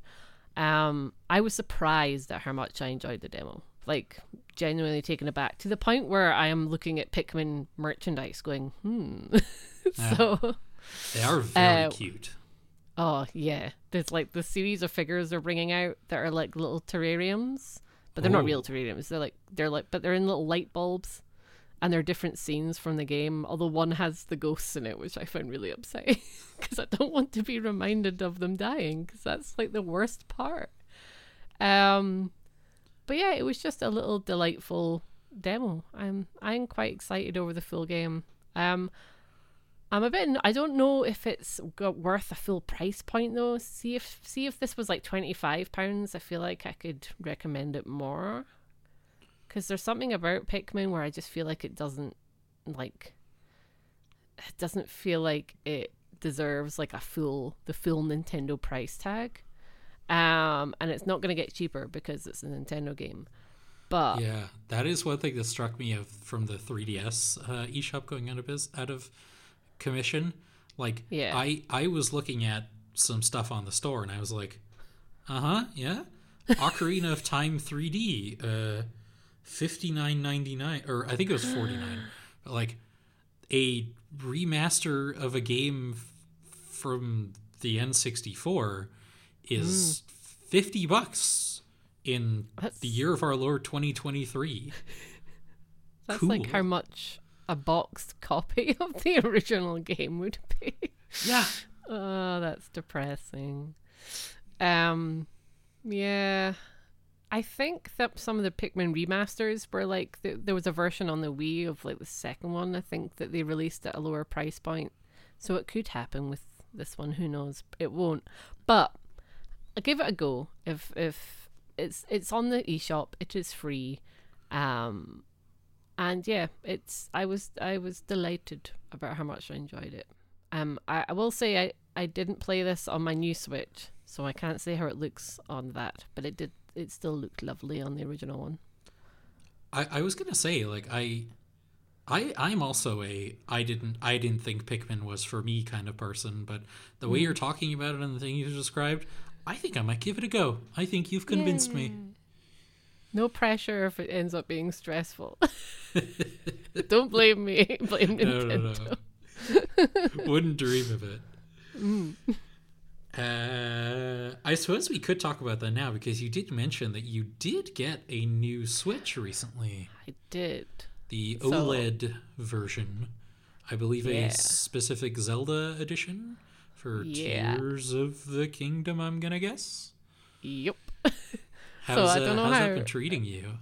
Um, I was surprised at how much I enjoyed the demo. Like genuinely taken aback to the point where I am looking at Pikmin merchandise, going, hmm. so they are very uh, cute. Oh yeah, there's like the series of figures they're bringing out that are like little terrariums, but they're not real terrariums. They're like they're like, but they're in little light bulbs, and they're different scenes from the game. Although one has the ghosts in it, which I find really upsetting because I don't want to be reminded of them dying because that's like the worst part. Um, but yeah, it was just a little delightful demo. I'm I'm quite excited over the full game. Um, I'm a bit. I don't know if it's worth a full price point though. See if see if this was like twenty five pounds. I feel like I could recommend it more. Because there's something about Pikmin where I just feel like it doesn't like. It doesn't feel like it deserves like a full the full Nintendo price tag. Um, and it's not going to get cheaper because it's a Nintendo game. But Yeah, that is one thing that struck me of from the 3DS uh, eShop going out of biz- out of commission. Like, Yeah. I I was looking at some stuff on the store and I was like, uh huh, yeah, Ocarina of Time 3D, uh, fifty nine ninety nine, or I think it was forty nine, but like a remaster of a game f- from the N64 is fifty bucks in That's- the year of our Lord 2023. That's like how much a boxed copy of the original game would be. Yeah. Oh, that's depressing. Um, yeah. I think that some of the Pikmin remasters were like th- there was a version on the Wii of like the second one. I think that they released at a lower price point, so it could happen with this one. Who knows? It won't. But I give it a go. If if it's it's on the eShop, it is free. Um, and yeah, it's I was I was delighted about how much I enjoyed it. Um, I, I will say I, I didn't play this on my new Switch, so I can't say how it looks on that, but it did it still looked lovely on the original one. I, I was gonna say like I I I'm also a I didn't I didn't think Pikmin was for me kind of person, but the way you're talking about it and the thing you described, I think I might give it a go. I think you've convinced me. No pressure if it ends up being stressful. Don't blame me. Blame No, Nintendo. no, no. Wouldn't dream of it. Uh, I suppose we could talk about that now because you did mention that you did get a new Switch recently, I did. the So- OLED version. I believe Yeah. a specific Zelda edition for Yeah. Tears of the Kingdom. I'm gonna guess. Yep. How's, I don't uh, know how's how- that been treating you?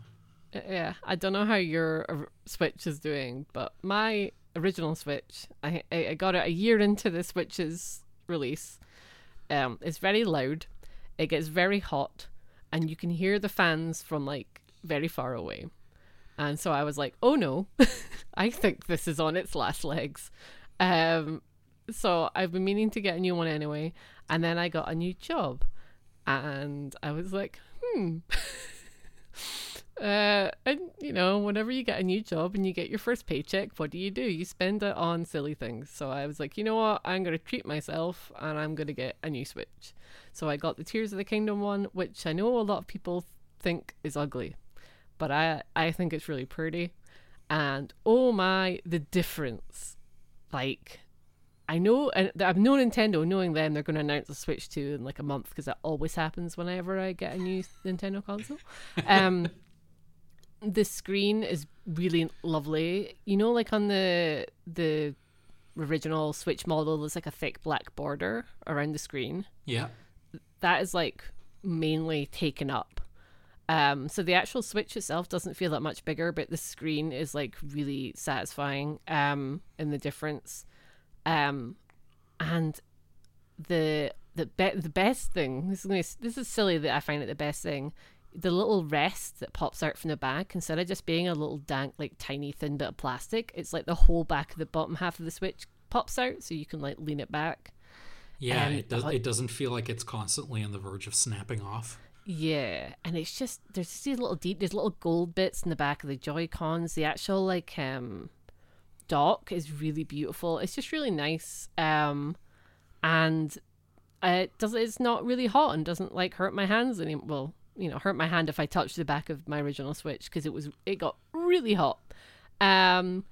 Uh, Yeah, I don't know how your uh, Switch is doing, but my original Switch, I I I got it a year into the Switch's release. Um, it's very loud, it gets very hot, and you can hear the fans from like very far away. And so I was like, "Oh no, I think this is on its last legs." Um, so I've been meaning to get a new one anyway, and then I got a new job, and I was like, "Hmm." Uh, and you know, whenever you get a new job and you get your first paycheck, what do you do? You spend it on silly things. So I was like, you know what? I'm gonna treat myself and I'm gonna get a new Switch. So I got the Tears of the Kingdom one, which I know a lot of people think is ugly, but I I think it's really pretty. And oh my, the difference! Like, I know, and I've known Nintendo, knowing them, they're going to announce a Switch 2 in like a month because that always happens whenever I get a new Nintendo console. Um, the screen is really lovely. You know, like on the the original Switch model, there's like a thick black border around the screen. Yeah. That is like mainly taken up. Um, so the actual Switch itself doesn't feel that much bigger, but the screen is like really satisfying um, in the difference. Um, and the the be- the best thing this is gonna, this is silly that I find it the best thing. The little rest that pops out from the back, instead of just being a little dank, like tiny thin bit of plastic, it's like the whole back of the bottom half of the Switch pops out, so you can like lean it back. Yeah, And it does. the- It doesn't feel like it's constantly on the verge of snapping off. Yeah, and it's just there's just these little deep, there's little gold bits in the back of the Joy Cons. The actual like um dock is really beautiful. It's just really nice. Um, and it does it's not really hot and doesn't like hurt my hands any well you know hurt my hand if I touch the back of my original Switch because it was it got really hot. Um,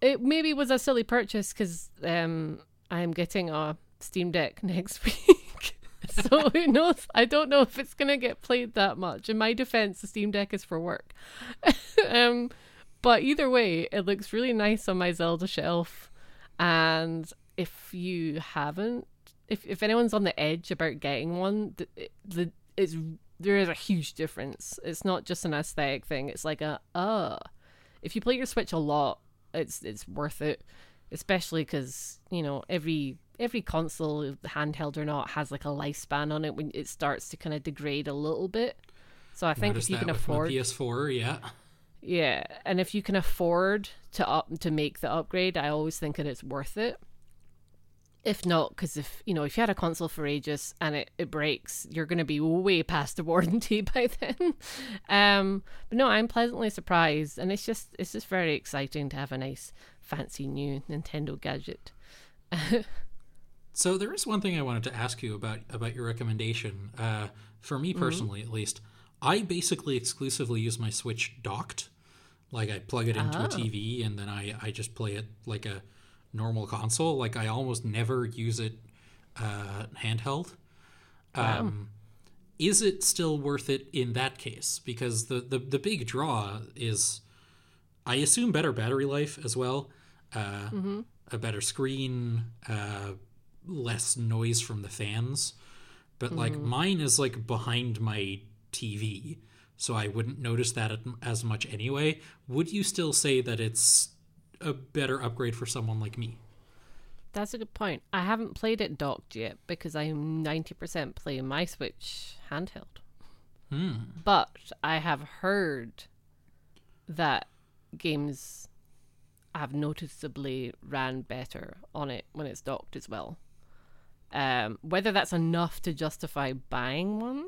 it maybe was a silly purchase because um I'm getting a Steam Deck next week. so who knows? I don't know if it's gonna get played that much. In my defense, the Steam Deck is for work. um, but either way, it looks really nice on my Zelda shelf. And if you haven't, if if anyone's on the edge about getting one, the, the it's there is a huge difference. It's not just an aesthetic thing. It's like a uh, if you play your Switch a lot, it's it's worth it, especially because you know every every console, handheld or not, has like a lifespan on it when it starts to kind of degrade a little bit. So I think Noticed if you can afford, PS4, yeah. Yeah, and if you can afford to up to make the upgrade, I always think that it's worth it. If not, because if you know if you had a console for ages and it, it breaks, you're going to be way past the warranty by then. Um, but no, I'm pleasantly surprised, and it's just it's just very exciting to have a nice fancy new Nintendo gadget. So there is one thing I wanted to ask you about about your recommendation. Uh, for Mm-hmm. me personally, at least, I basically exclusively use my Switch docked. Like I plug it into a Oh. TV and then I I just play it like a normal console. Like I almost never use it uh, handheld. Um, is it still worth it in that case? Because the, the the big draw is, I assume, better battery life as well. Uh, A better screen, uh, less noise from the fans. But like mine is like behind my TV, so I wouldn't notice that as much anyway. Would you still say that it's a better upgrade for someone like me? That's a good point. I haven't played it docked yet because I'm 90% playing my Switch handheld. But I have heard that games have noticeably ran better on it when it's docked as well. Um, whether that's enough to justify buying one,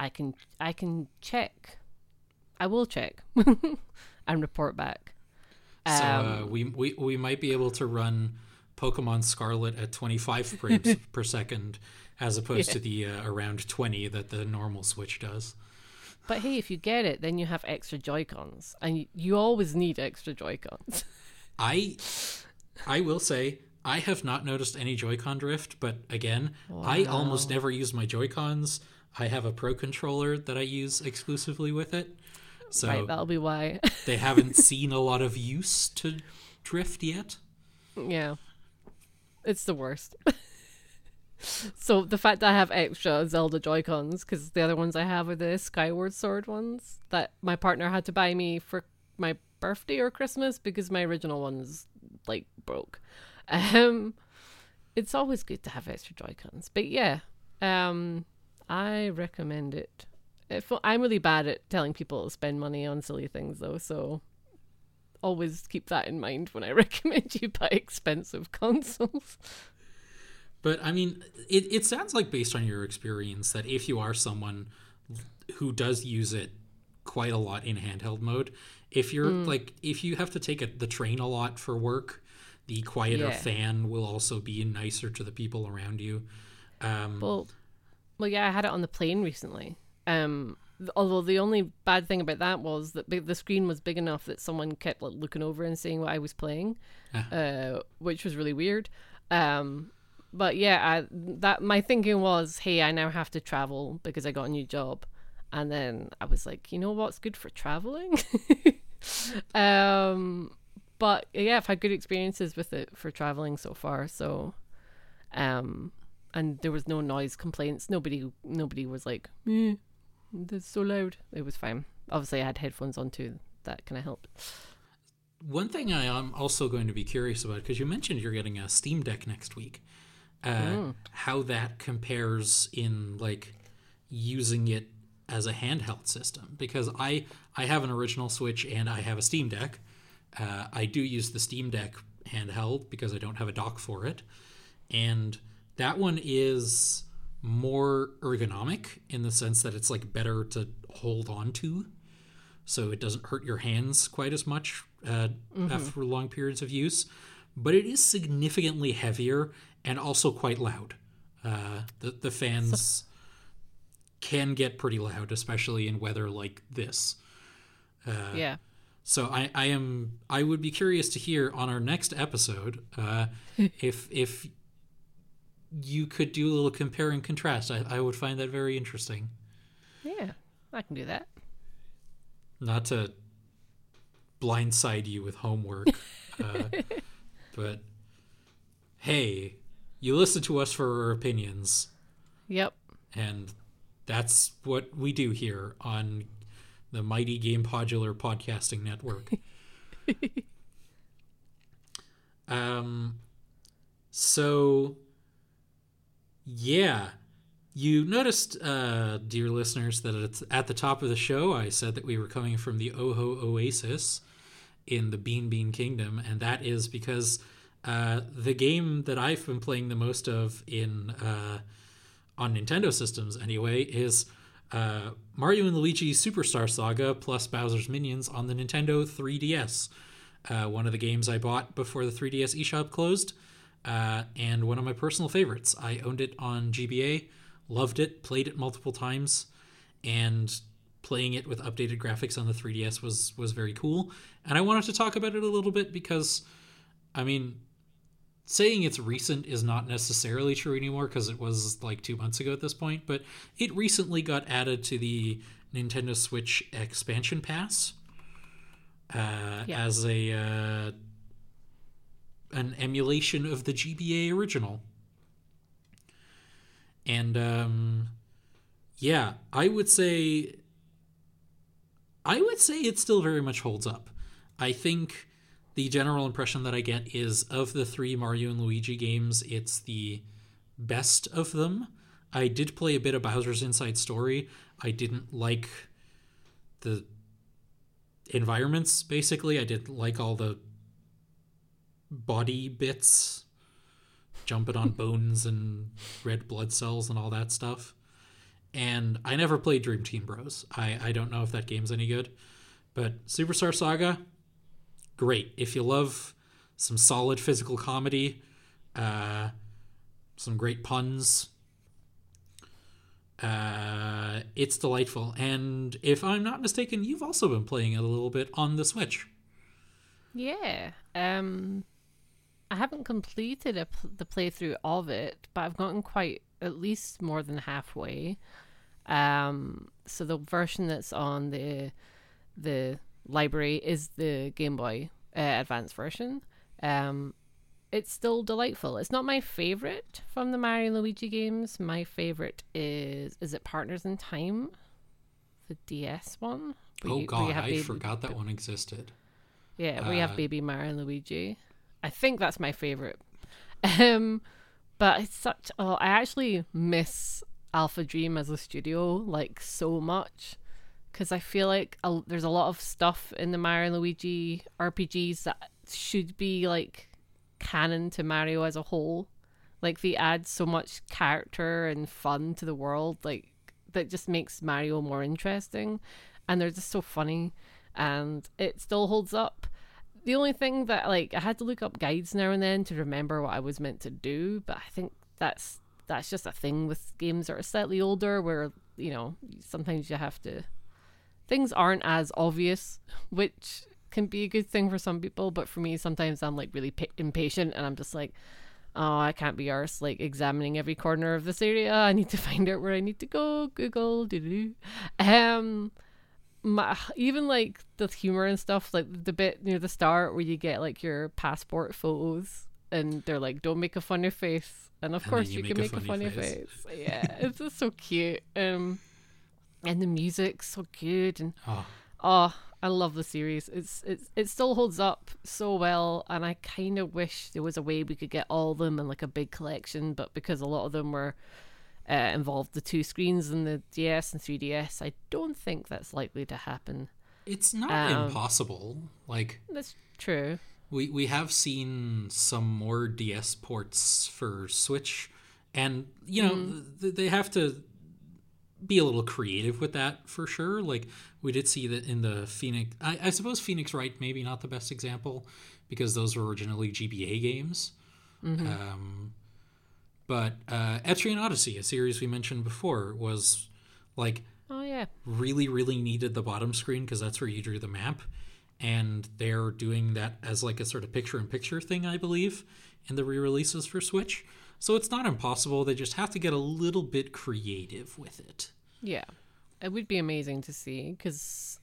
I can I can check. I will check and report back. So uh, Um, we, we we might be able to run Pokemon Scarlet at 25 frames per second, as opposed to the uh, around 20 that the normal Switch does. But hey, if you get it, then you have extra Joy Cons, and you, you always need extra Joy Cons. I I will say I have not noticed any Joy-Con drift, but again, I almost never use my Joy-Cons. I have a Pro controller that I use exclusively with it, so right, that'll be why. they haven't seen a lot of use to drift yet. yeah, it's the worst. so the fact that I have extra Zelda Joy Cons, because the other ones I have are the Skyward Sword ones that my partner had to buy me for my birthday or Christmas because my original ones like broke. Um, it's always good to have extra Joy Cons, but yeah, um, I recommend it. If I'm really bad at telling people to spend money on silly things though, so always keep that in mind when I recommend you buy expensive consoles. But I mean, it, it sounds like based on your experience that if you are someone who does use it quite a lot in handheld mode, if you're Mm. like if you have to take a, the train a lot for work, the quieter Yeah. fan will also be nicer to the people around you. Um, Well, well, yeah, I had it on the plane recently. Um, although the only bad thing about that was that the screen was big enough that someone kept like looking over and seeing what I was playing, uh, which was really weird. Um, but yeah, I, that my thinking was, hey, I now have to travel because I got a new job, and then I was like, you know what's good for traveling? um, but yeah, I've had good experiences with it for traveling so far. So, um, and there was no noise complaints. Nobody, nobody was like, "Meh," That's so loud. It was fine. Obviously, I had headphones on too. That kind of helped. One thing I am also going to be curious about because you mentioned you're getting a Steam Deck next week. Uh, How that compares in like using it as a handheld system because I I have an original Switch and I have a Steam Deck. Uh, I do use the Steam Deck handheld because I don't have a dock for it, and that one is more ergonomic in the sense that it's like better to hold on to, so it doesn't hurt your hands quite as much uh, after long periods of use. But it is significantly heavier and also quite loud. Uh, the the fans can get pretty loud, especially in weather like this. yeah. So I, I am I would be curious to hear on our next episode uh, if if you could do a little compare and contrast. I, I would find that very interesting. Yeah. I can do that. Not to blindside you with homework, uh, but hey, you listen to us for our opinions, Yep. and that's what we do here on the Mighty Game Podular Podcasting Network. um, so yeah, you noticed, uh, dear listeners, that it's at the top of the show. I said that we were coming from the Oho Oasis in the Beanbean Kingdom, and that is because uh, the game that I've been playing the most of in uh, on Nintendo systems anyway is uh, Mario and Luigi Superstar Saga plus Bowser's Minions on the Nintendo 3DS. Uh, one of the games I bought before the 3DS eShop closed, uh, and one of my personal favorites. I owned it on GBA, loved it, played it multiple times, and playing it with updated graphics on the 3DS was was very cool. And I wanted to talk about it a little bit because, I mean, saying it's recent is not necessarily true anymore because it was like two months ago at this point, but it recently got added to the Nintendo Switch expansion pass uh, Yeah. as a uh, an emulation of the GBA original. And um, yeah, I would say I would say it still very much holds up. I think the general impression that I get is of the three Mario and Luigi games, it's the best of them. I did play a bit of Bowser's Inside Story. I didn't like the environments, basically. I didn't like all the body bits, jumping on bones and red blood cells and all that stuff. And I never played Dream Team Bros. I, I don't know if that game's any good. But Superstar Saga, great. If you love some solid physical comedy, uh, some great puns, uh, it's delightful. And if I'm not mistaken, you've also been playing it a little bit on the Switch. Yeah. Um, I haven't completed a the playthrough of it, but I've gotten quite at least more than halfway. Um, so the version that's on the the library is the Game Boy uh, Advance version. Um, it's still delightful. It's not my favorite from the Mario Luigi games. My favorite is is it Partners in Time, the DS one. where oh, you- God, I baby- forgot that one existed. yeah, you have Uh, baby Mario and Luigi. I think that's my favorite. Um, but it's such. Oh, I actually miss AlphaDream as a studio like so much because I feel like a, there's a lot of stuff in the Mario Luigi RPGs that should be like canon to Mario as a whole. Like they add so much character and fun to the world, like that just makes Mario more interesting, and they're just so funny, and it still holds up. The only thing that like I had to look up guides now and then to remember what I was meant to do, but I think that's that's just a thing with games that are slightly older, where you know sometimes you have to. Things aren't as obvious, which can be a good thing for some people, but for me, sometimes I'm like really pa- impatient, and I'm just like, oh, I can't be arsed like examining every corner of this area. I need to find out where I need to go. Google, doo doo. Um, my, even like the humor and stuff, like the bit near the start where you get like your passport photos, and they're like, "Don't make a funny face," and of And course you you, make can a make a funny face. face. Yeah, it's just so cute. Um, and the music's so good and Oh, oh i love the series it's it's it still holds up so well and i kind of wish there was a way we could get all of them in like a big collection but because a lot of them were uh, involved the two screens and the ds and 3ds i don't think that's likely to happen it's not Um, impossible. Like that's true we we have seen some more DS ports for Switch, and you know Mm. th- they have to be a little creative with that for sure. Like we did see that in the Phoenix. I, I suppose Phoenix Wright maybe not the best example because those were originally GBA games. Um, but uh, Etrian Odyssey, a series we mentioned before, was like oh yeah. really really needed the bottom screen because that's where you drew the map. And they're doing that as like a sort of picture in picture thing i believe in the re-releases for switch. So it's not impossible. They just have to get a little bit creative with it. Yeah, it would be amazing to see because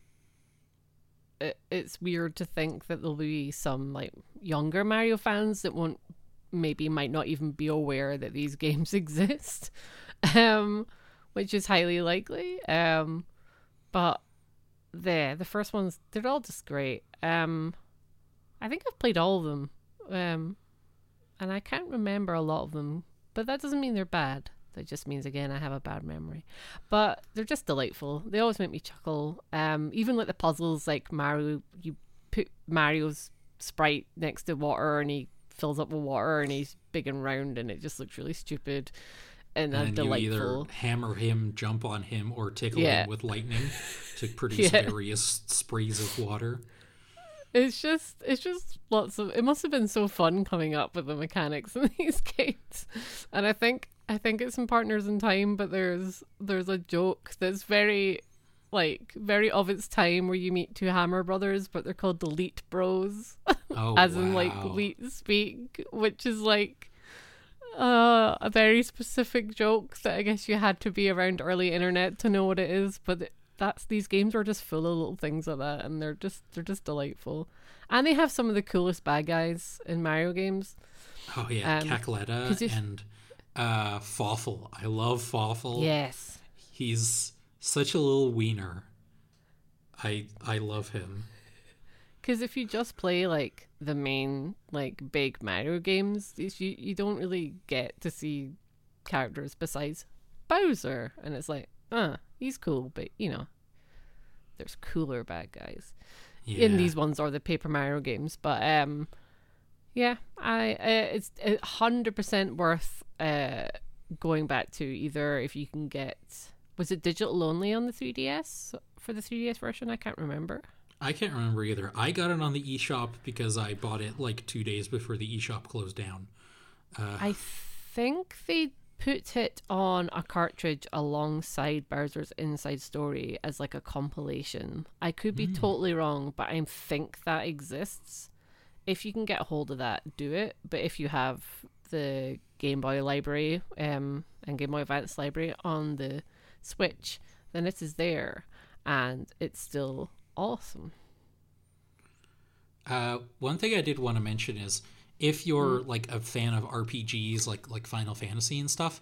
it's weird to think that there'll be some like younger Mario fans that won't maybe might not even be aware that these games exist, um, which is highly likely. Um, but there, the first ones they're all just great. Um, I think I've played all of them, um, and I can't remember a lot of them, but that doesn't mean they're bad. That just means again I have a bad memory but they're just delightful. They always make me chuckle. Um, even like the puzzles, like Mario, you put Mario's sprite next to water, and he fills up with water, and he's big and round, and it just looks really stupid and, uh, and then you either hammer him jump on him or tickle Yeah. him with lightning to produce Yeah. various sprays of water It's just, it's just lots of. It must have been so fun coming up with the mechanics in these games, and I think, I think it's in Partners in Time, but there's, there's a joke that's very, like, very of its time where you meet two Hammer brothers, but they're called the Leet Bros. oh as in like wow. leet speak, which is like uh, a very specific joke that I guess you had to be around early internet to know what it is. But that's these games are just full of little things like that, and they're just they're just delightful. And they have some of the coolest bad guys in Mario games. oh yeah um, if- and uh Fawful i love Fawful Yes. He's such a little wiener. I I love him. Because if you just play like the main like big Mario games, you you don't really get to see characters besides Bowser, and it's like, uh, he's cool, but you know, there's cooler bad guys Yeah. in these ones or the Paper Mario games. But um, yeah, I uh, it's a hundred percent worth uh going back to either if you can get was it digital only on the 3ds for the 3ds version? I can't remember. I can't remember either. I got it on the eShop because I bought it like two days before the eShop closed down. I think they put it on a cartridge alongside Bowser's Inside Story as like a compilation. I could be totally wrong, but I think that exists. If you can get a hold of that, do it. But if you have the Game Boy library um, and Game Boy Advance library on the Switch, then it is there and it's still awesome. Uh, one thing I did want to mention is if you're like a fan of RPGs like like Final Fantasy and stuff,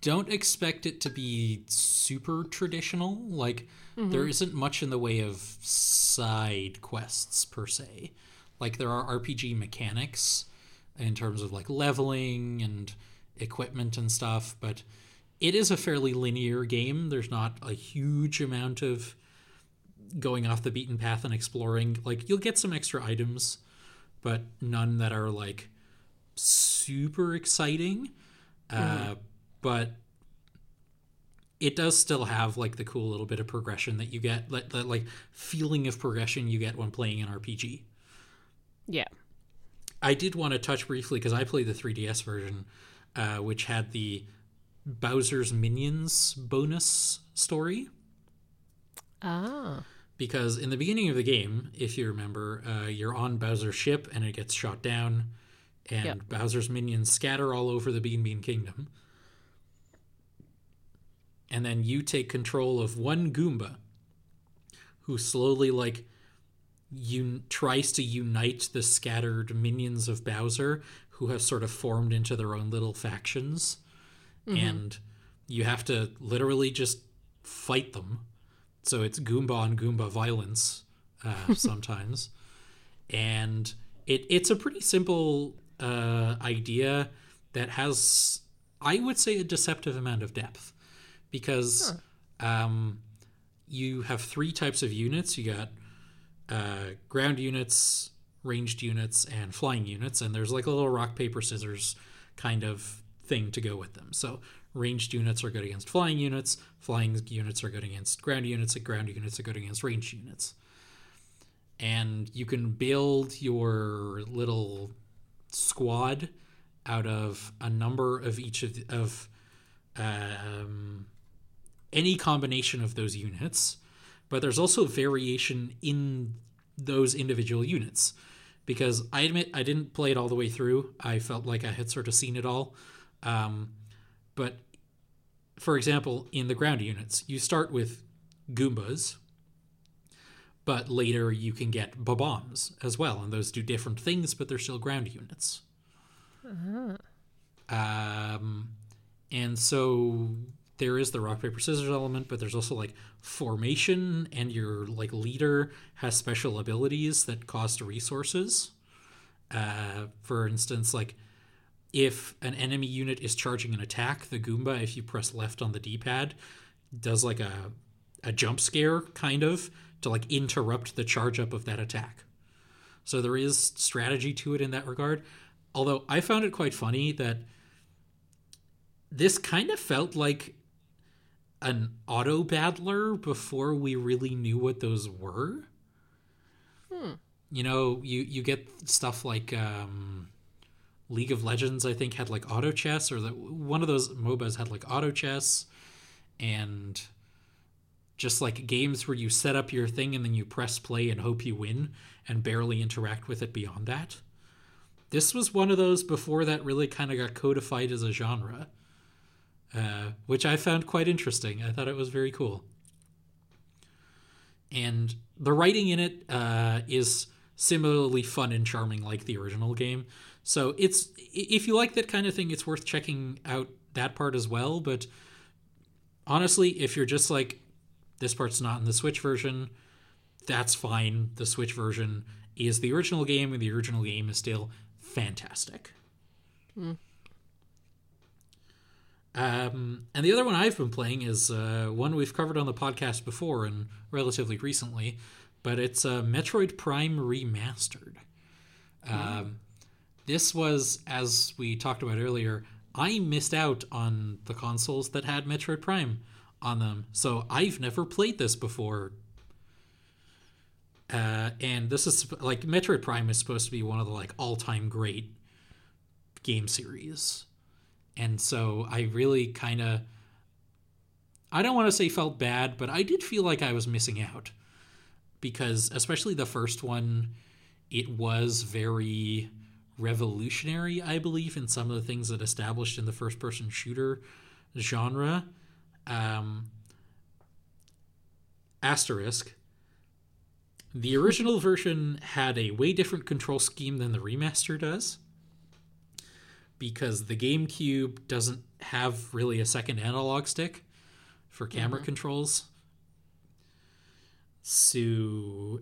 don't expect it to be super traditional. Like there isn't much in the way of side quests per se. Like there are RPG mechanics in terms of like leveling and equipment and stuff, but it is a fairly linear game. There's not a huge amount of going off the beaten path and exploring. Like you'll get some extra items, but none that are like super exciting. Uh, but it does still have like the cool little bit of progression that you get, like that like feeling of progression you get when playing an RPG. Yeah. I did want to touch briefly because I played the 3DS version, uh, which had the Bowser's Minions bonus story. Ah. because in the beginning of the game, if you remember, uh, you're on Bowser's ship and it gets shot down, and Yep. Bowser's minions scatter all over the Beanbean Kingdom. And then you take control of one Goomba, who slowly like un- tries to unite the scattered minions of Bowser, who have sort of formed into their own little factions, and you have to literally just fight them. So it's Goomba on Goomba violence uh, sometimes, and it it's a pretty simple uh, idea that has, I would say, a deceptive amount of depth because um, you have three types of units. You got uh, ground units, ranged units, and flying units, and there's like a little rock paper scissors kind of thing to go with them. So ranged units are good against flying units, flying units are good against ground units, and ground units are good against ranged units. And you can build your little squad out of a number of each of, the, of um, any combination of those units, but there's also variation in those individual units. Because I admit I didn't play it all the way through. I felt like I had sort of seen it all. Um, but for example, in the ground units, you start with Goombas, but later you can get bombs as well, and those do different things, but they're still ground units. Uh-huh. Um, and so there is the rock paper scissors element, but there's also like formation, and your like leader has special abilities that cost resources. Uh, for instance, like if an enemy unit is charging an attack, the Goomba, if you press left on the D-pad, does like a a jump scare kind of to like interrupt the charge up of that attack. So there is strategy to it in that regard. Although I found it quite funny that this kind of felt like an auto battler before we really knew what those were. Hmm. You know, you you get stuff like um, League of Legends. I think had like auto chess, or that one of those MOBAs had like auto chess, and just like games where you set up your thing and then you press play and hope you win and barely interact with it beyond that. This was one of those before that really kind of got codified as a genre, uh, which I found quite interesting. I thought it was very cool. And the writing in it uh, is similarly fun and charming like the original game. So it's if you like that kind of thing, it's worth checking out that part as well. But honestly, if you're just like this part's not in the Switch version, that's fine. The Switch version is the original game, and the original game is still fantastic. Mm. Um, and the other one I've been playing is uh, one we've covered on the podcast before and relatively recently, but it's uh, Metroid Prime Remastered. Um, this was, as we talked about earlier, I missed out on the consoles that had Metroid Prime on them, so I've never played this before. Uh, and this is like Metroid Prime is supposed to be one of the like all-time great game series, and so I really kind of I don't want to say felt bad, but I did feel like I was missing out. Because especially the first one, it was very revolutionary, I believe, in some of the things that established in the first person shooter genre. Um, asterisk. The original version had a way different control scheme than the remaster does because the GameCube doesn't have really a second analog stick for camera controls. So,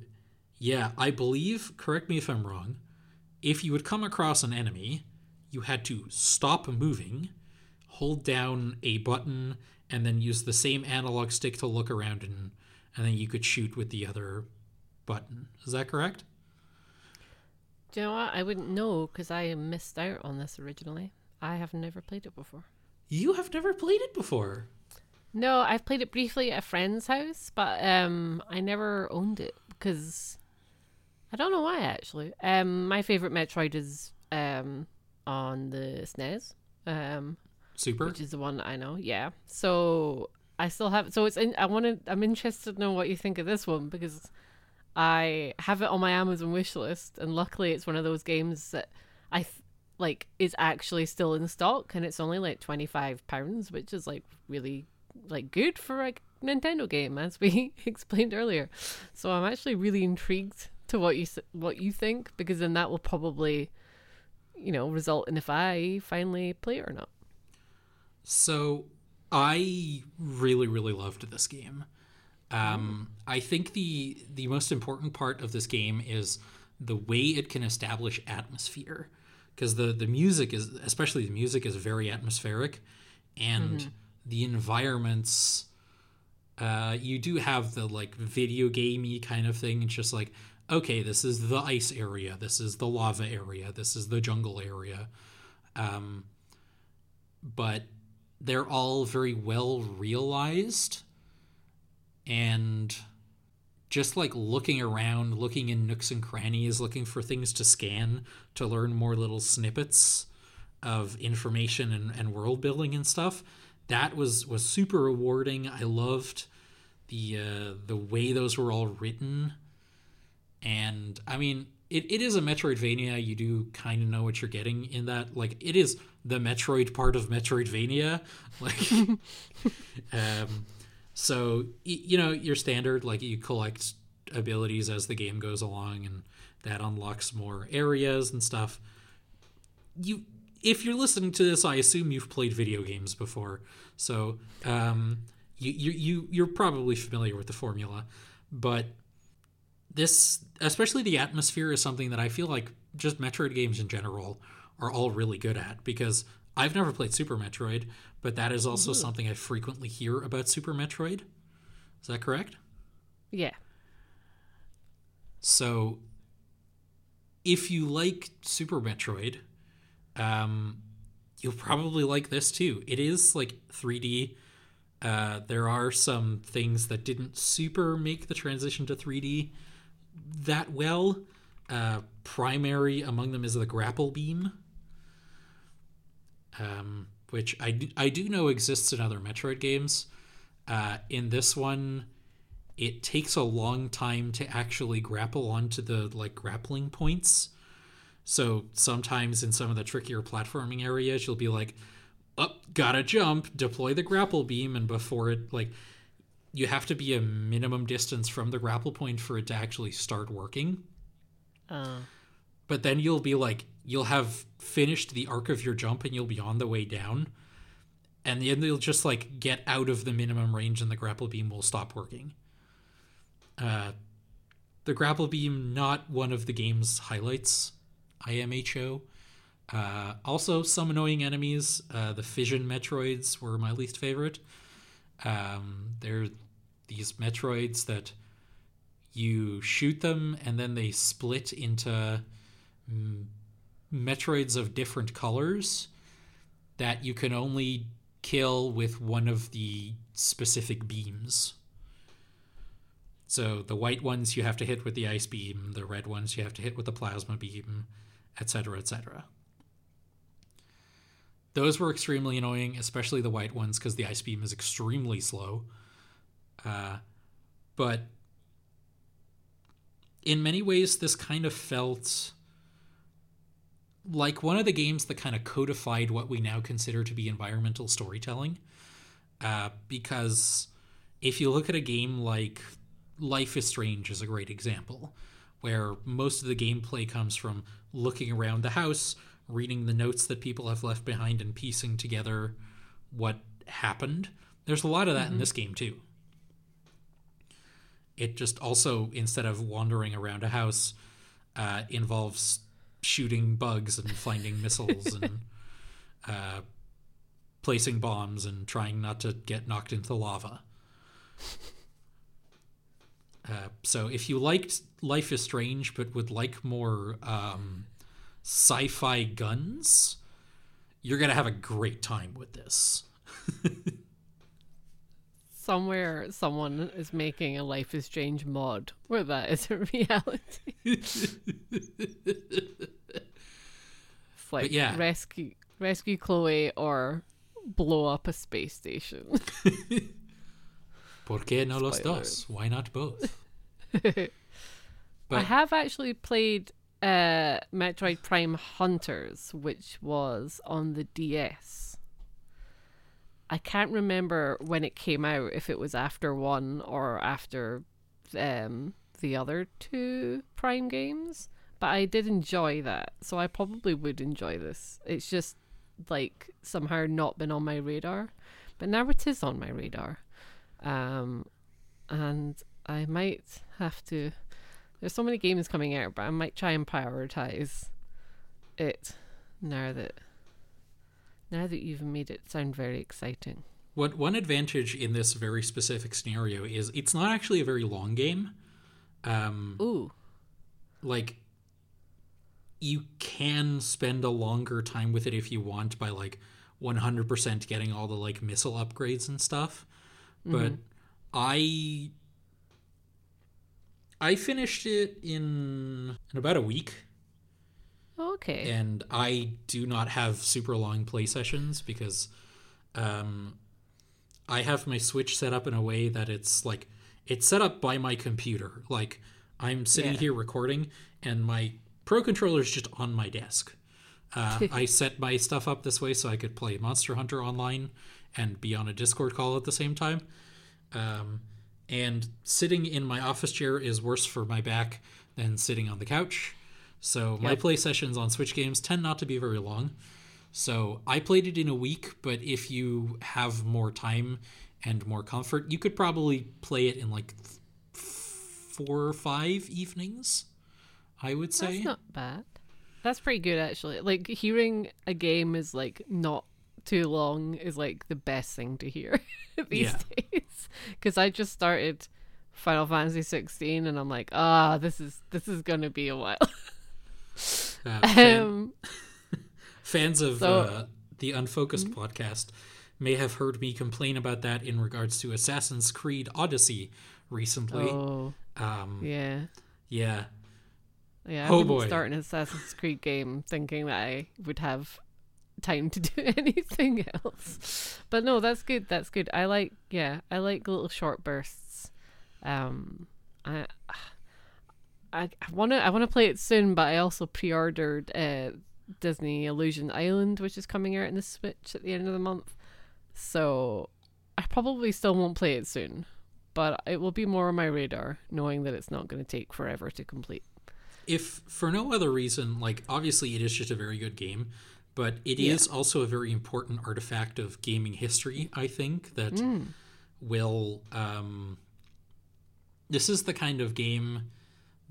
yeah, I believe, correct me if I'm wrong, if you would come across an enemy, you had to stop moving, hold down a button, and then use the same analog stick to look around and and then you could shoot with the other button. Is that correct? Do you know what? I wouldn't know because I missed out on this originally. I have never played it before. You have never played it before. No, I've played it briefly at a friend's house, but um, I never owned it because I don't know why actually. Um, my favorite Metroid is um on the SNES, um, Super. which is the one I know. Yeah, so I still have. So it's. In, I want to. I'm interested to know what you think of this one because I have it on my Amazon wish list, and luckily it's one of those games that I th- like is actually still in stock, and it's only like twenty five pounds, which is like really like good for a Nintendo game, as we explained earlier. So I'm actually really intrigued to what you what you think because then that will probably, you know, result in if I finally play it or not. So I really, really loved this game. Um, I think the the most important part of this game is the way it can establish atmosphere, because the the music is, especially the music, is very atmospheric, and the environments. Uh, you do have the like video gamey kind of thing. It's just like, okay, this is the ice area, this is the lava area, this is the jungle area, um, but they're all very well realized and just like looking around, looking in nooks and crannies, looking for things to scan to learn more little snippets of information and, and world building and stuff. That was was super rewarding. I loved the uh, the way those were all written, and I mean it, it is a Metroidvania. You do kind of know what you're getting in that. Like it is the Metroid part of Metroidvania. Like, um, so you know your standard like you collect abilities as the game goes along, and that unlocks more areas and stuff. You, if you're listening to this, I assume you've played video games before, so um, you you you you're probably familiar with the formula, but this especially the atmosphere is something that I feel like just Metroid games in general are all really good at because I've never played Super Metroid, but that is also something I frequently hear about Super Metroid. Is that correct? Yeah. So if you like Super Metroid, um, you'll probably like this too. It is like 3D. Uh, there are some things that didn't super make the transition to 3D that well. Uh, primary among them is the grapple beam, um, which I do, I do know exists in other Metroid games. Uh, in this one, it takes a long time to actually grapple onto the like grappling points. So sometimes in some of the trickier platforming areas, you'll be like, "Up, gotta jump, deploy the grapple beam," and before it like you have to be a minimum distance from the grapple point for it to actually start working. Uh, But then you'll be like, you'll have finished the arc of your jump and you'll be on the way down. And then you'll just like get out of the minimum range and the grapple beam will stop working. Uh, the grapple beam, not one of the game's highlights, IMHO. Uh, also, some annoying enemies. Uh, the fission Metroids were my least favorite. Um, they're these Metroids that you shoot them and then they split into mm, Metroids of different colors that you can only kill with one of the specific beams. So the white ones you have to hit with the ice beam, the red ones you have to hit with the plasma beam, etc., etc. Those were extremely annoying, especially the white ones, because the ice beam is extremely slow. Uh, but in many ways, this kind of felt like one of the games that kind of codified what we now consider to be environmental storytelling. Uh, because if you look at a game like Life is Strange, is a great example, where most of the gameplay comes from looking around the house, reading the notes that people have left behind, and piecing together what happened. There's a lot of that in this game too. It just also, instead of wandering around a house, uh, involves shooting bugs and finding missiles and uh, placing bombs and trying not to get knocked into lava. Uh, so if you liked Life is Strange but would like more um, sci-fi guns, you're gonna have a great time with this. somewhere, someone is making a Life is Strange mod where that is a reality. it's like yeah. rescue rescue Chloe or blow up a space station. ¿Por qué no los dos? Why not both? I have actually played uh, Metroid Prime Hunters, which was on the DS. I can't remember when it came out, if it was after one or after um, the other two Prime games, but I did enjoy that, so I probably would enjoy this. It's just like somehow not been on my radar but now it is on my radar. Um, and I might have to. There's so many games coming out, but I might try and prioritize it now that now that you've made it sound very exciting. What one advantage in this very specific scenario is it's not actually a very long game. Um, Ooh, like you can spend a longer time with it if you want by like 100% getting all the like missile upgrades and stuff but i i finished it in in about a week okay. and i do not have super long play sessions because um i have my switch set up in a way that it's like it's set up by my computer like i'm sitting Yeah. here recording and my pro controller is just on my desk uh, i set my stuff up this way so i could play monster hunter online and be on a discord call at the same time um, and sitting in my office chair is worse for my back than sitting on the couch. So my play sessions on Switch games tend not to be very long. So I played it in a week, but if you have more time and more comfort, you could probably play it in like four or five evenings. I would say. That's not bad. That's pretty good actually. Like hearing a game is like not too long is like the best thing to hear these Yeah. days. Because I just started Final Fantasy 16 and I'm like, ah, this is this is gonna be a while. Uh, fan- um, Fans of So- uh, the Unfocused podcast may have heard me complain about that in regards to Assassin's Creed Odyssey recently. oh Um, yeah, yeah, yeah. I Oh, wouldn't boy. start an Assassin's Creed game thinking that I would have time to do anything else. But no, that's good. That's good. I like yeah, I like little short bursts. Um, I I want to I want to play it soon, but I also pre-ordered uh, Disney Illusion Island, which is coming out in the Switch at the end of the month. So I probably still won't play it soon, but it will be more on my radar, knowing that it's not going to take forever to complete. if for no other reason, like obviously it is just a very good game, but it is Yeah. also a very important artifact of gaming history. I think that will. Um, this is the kind of game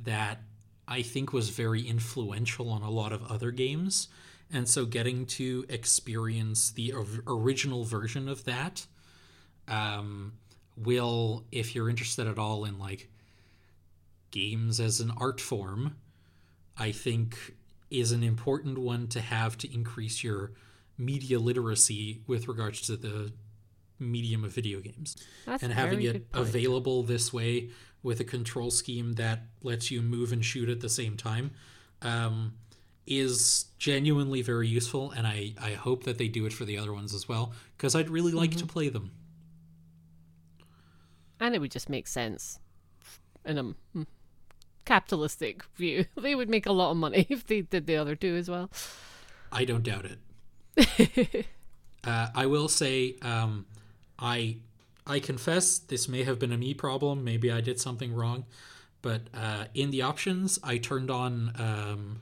that I think was very influential on a lot of other games, and so getting to experience the original version of that um, will, if you're interested at all in like games as an art form, I think is an important one to have to increase your media literacy with regards to the medium of video games. That's and having it available this way with a control scheme that lets you move and shoot at the same time um, is genuinely very useful. And I, I hope that they do it for the other ones as well because I'd really like Mm-hmm. to play them. and it would just make sense in a mm, capitalistic view. They would make a lot of money if they did the other two as well. I don't doubt it. uh, I will say, um, I I confess this may have been a me problem. Maybe I did something wrong, but uh, in the options, I turned on um,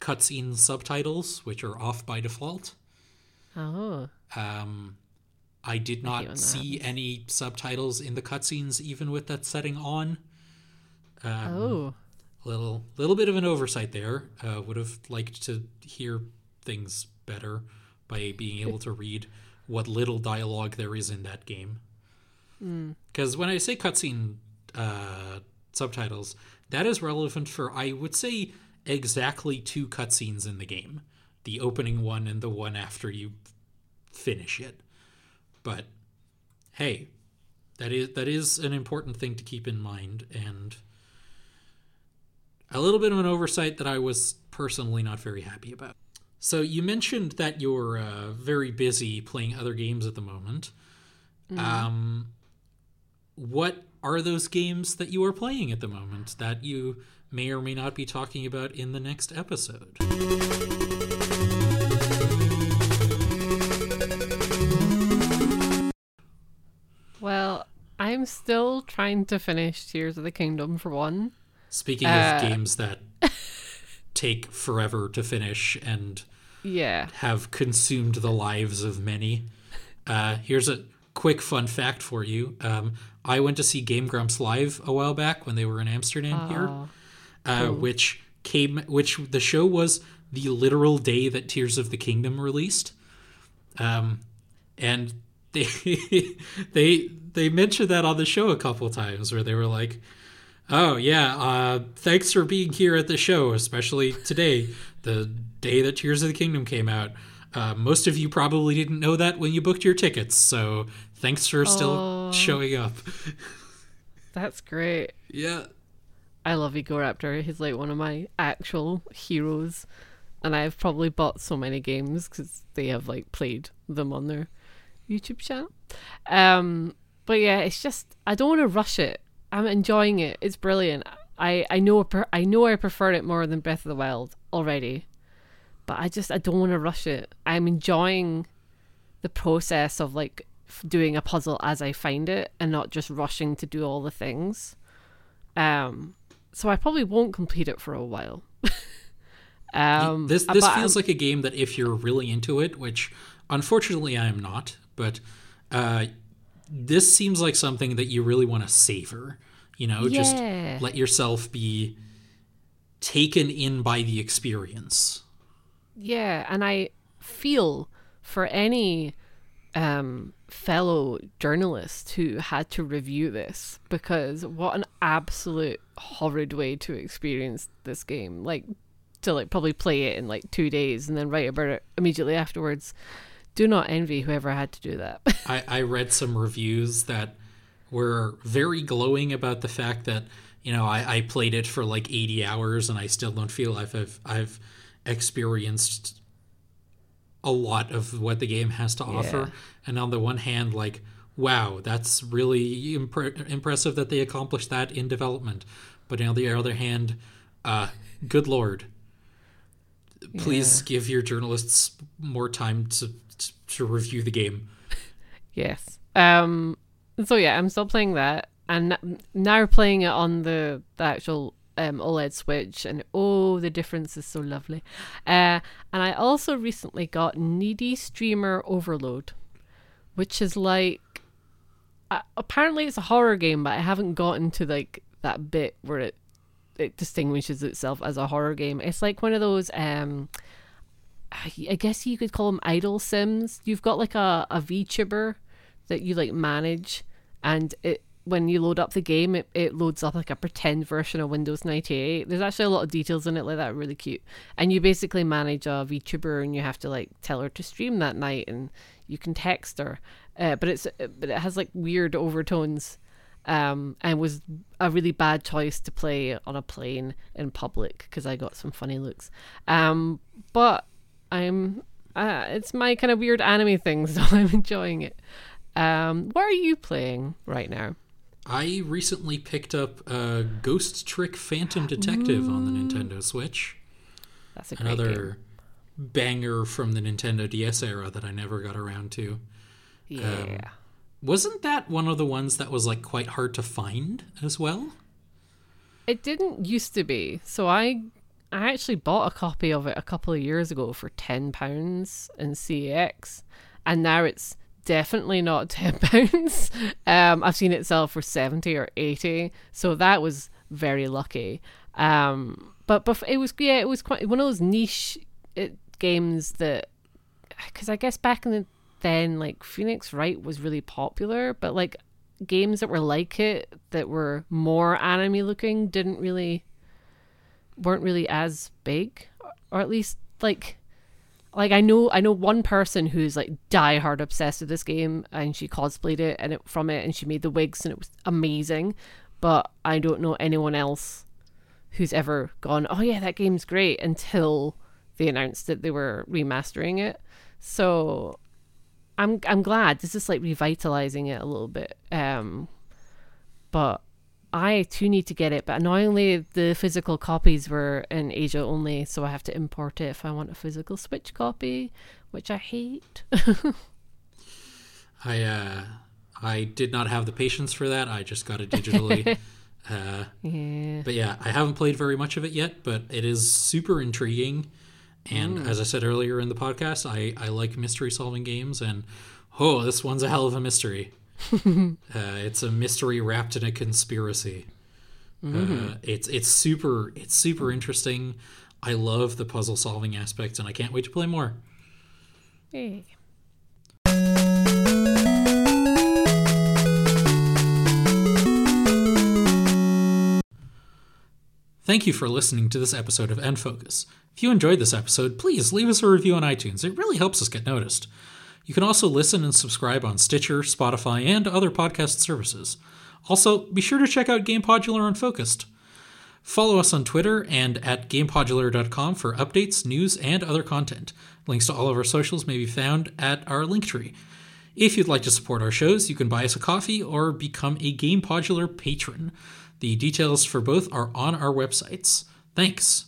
cutscene subtitles, which are off by default. Oh, Um, I did not see any subtitles in the cutscenes, even with that setting on. Um, oh, little little bit of an oversight there. Uh, would have liked to hear things better by being able to read what little dialogue there is in that game. Because when I say cutscene uh, subtitles, that is relevant for I would say exactly two cutscenes in the game: the opening one and the one after you finish it. But hey, that is that is an important thing to keep in mind and a little bit of an oversight that I was personally not very happy about. So you mentioned that you're uh, very busy playing other games at the moment. Um, what are those games that you are playing at the moment that you may or may not be talking about in the next episode? well, I'm still trying to finish Tears of the Kingdom for one. Speaking Uh, of games that take forever to finish and Yeah, have consumed the lives of many, Uh, here's a quick fun fact for you. Um, I went to see Game Grumps live a while back when they were in Amsterdam here, uh, which came, which the show was the literal day that Tears of the Kingdom released, um, and they they they mentioned that on the show a couple times where they were like, "Oh yeah, uh, thanks for being here at the show, especially today, the day that Tears of the Kingdom came out." Uh, most of you probably didn't know that when you booked your tickets, so thanks for still showing up. That's great. yeah. I love Egoraptor. He's like one of my actual heroes. And I've probably bought so many games because they have like played them on their YouTube channel. Um, but yeah, it's just I don't want to rush it. I'm enjoying it. It's brilliant. I I know I know I prefer it more than Breath of the Wild already, but I just I don't want to rush it. I'm enjoying the process of like doing a puzzle as I find it and not just rushing to do all the things. Um, so I probably won't complete it for a while. um, This this but feels like a game that if you're really into it, which unfortunately I am not, but uh, this seems like something that you really want to savor. You know, just let yourself be taken in by the experience. Yeah, and I feel for any um, fellow journalist who had to review this because what an absolute horrid way to experience this game. Like to like probably play it in like two days and then write about it immediately afterwards. Do not envy whoever had to do that. I, I read some reviews that were very glowing about the fact that you know I, I played it for like 80 hours and I still don't feel I've I've, I've experienced a lot of what the game has to offer. And on the one hand, like wow, that's really impre- impressive that they accomplished that in development. But on the other hand, uh, good lord, please give your journalists more time to to, review the game. Yes. Um. So yeah, I'm still playing that, and now playing it on the, the actual um, OLED Switch, and oh, the difference is so lovely. Uh, and I also recently got Needy Streamer Overload, which is like uh, apparently it's a horror game, but I haven't gotten to like that bit where it it distinguishes itself as a horror game. It's like one of those um I guess you could call them idle sims. You've got like a, a VTuber that you like manage and it when you load up the game it, it loads up like a pretend version of Windows 98. There's actually a lot of details in it like that, really cute. And you basically manage a VTuber and you have to like tell her to stream that night and you can text her. Uh, but it's but it has like weird overtones um, and was a really bad choice to play on a plane in public because I got some funny looks. Um, but I'm uh, it's my kind of weird anime thing, so I'm enjoying it. Um, what are you playing right now? I recently picked up uh, Ghost Trick Phantom Detective on the Nintendo Switch. That's a great Another game. banger from the Nintendo DS era that I never got around to. Yeah. Wasn't that one of the ones that was like quite hard to find as well? It didn't used to be. So I I actually bought a copy of it a couple of years ago for ten pounds in CEX, and now it's definitely not ten pounds. Um, I've seen it sell for seventy or eighty, so that was very lucky. Um, but but it was yeah, it was quite one of those niche it, games that because I guess back in the then like Phoenix Wright was really popular, but like games that were like it that were more anime looking didn't really weren't really as big or at least like like I know I know one person who's like die hard obsessed with this game and she cosplayed it and it from it and she made the wigs and it was amazing. But I don't know anyone else who's ever gone oh yeah that game's great until they announced that they were remastering it. So I'm I'm glad. This is like revitalizing it a little bit. Um but I too need to get it, but annoyingly the physical copies were in Asia only, so I have to import it if I want a physical Switch copy, which I hate. I uh, I did not have the patience for that. I just got it digitally. uh, yeah. but yeah, I haven't played very much of it yet, but it is super intriguing. And as I said earlier in the podcast, I, I like mystery solving games, and Oh, this one's a hell of a mystery. uh, it's a mystery wrapped in a conspiracy. Uh, it's it's super it's super interesting. I love the puzzle solving aspect, and I can't wait to play more. Hey. Thank you for listening to this episode of N-Focus. If you enjoyed this episode, please leave us a review on iTunes. It really helps us get noticed. You can also listen and subscribe on Stitcher, Spotify, and other podcast services. Also, be sure to check out Game Podular Unfocused. Follow us on Twitter and at gamepodular.com for updates, news, and other content. Links to all of our socials may be found at our link tree. If you'd like to support our shows, you can buy us a coffee or become a Game Podular patron. The details for both are on our websites. Thanks.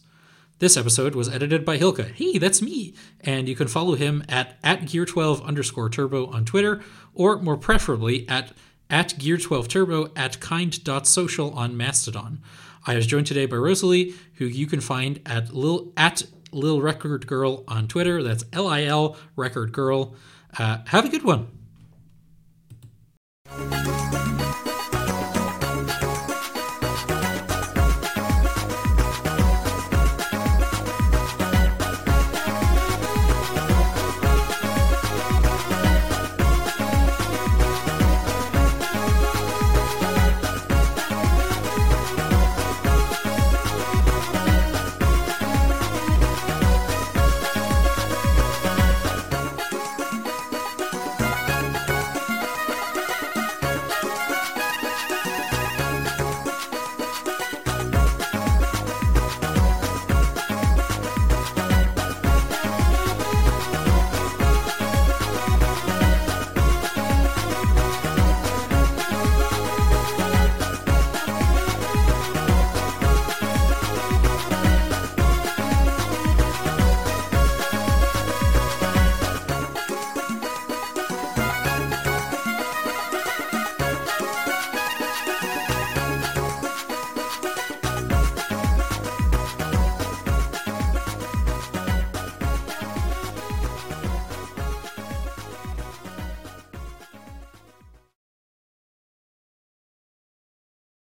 This episode was edited by Hylke. Hey, that's me! And you can follow him at, at gear12 underscore turbo on Twitter, or more preferably at, at gear12turbo at kind.social on Mastodon. I was joined today by Rosalie, who you can find at lil, at lil record girl on Twitter. That's L I L record girl. Uh, have a good one.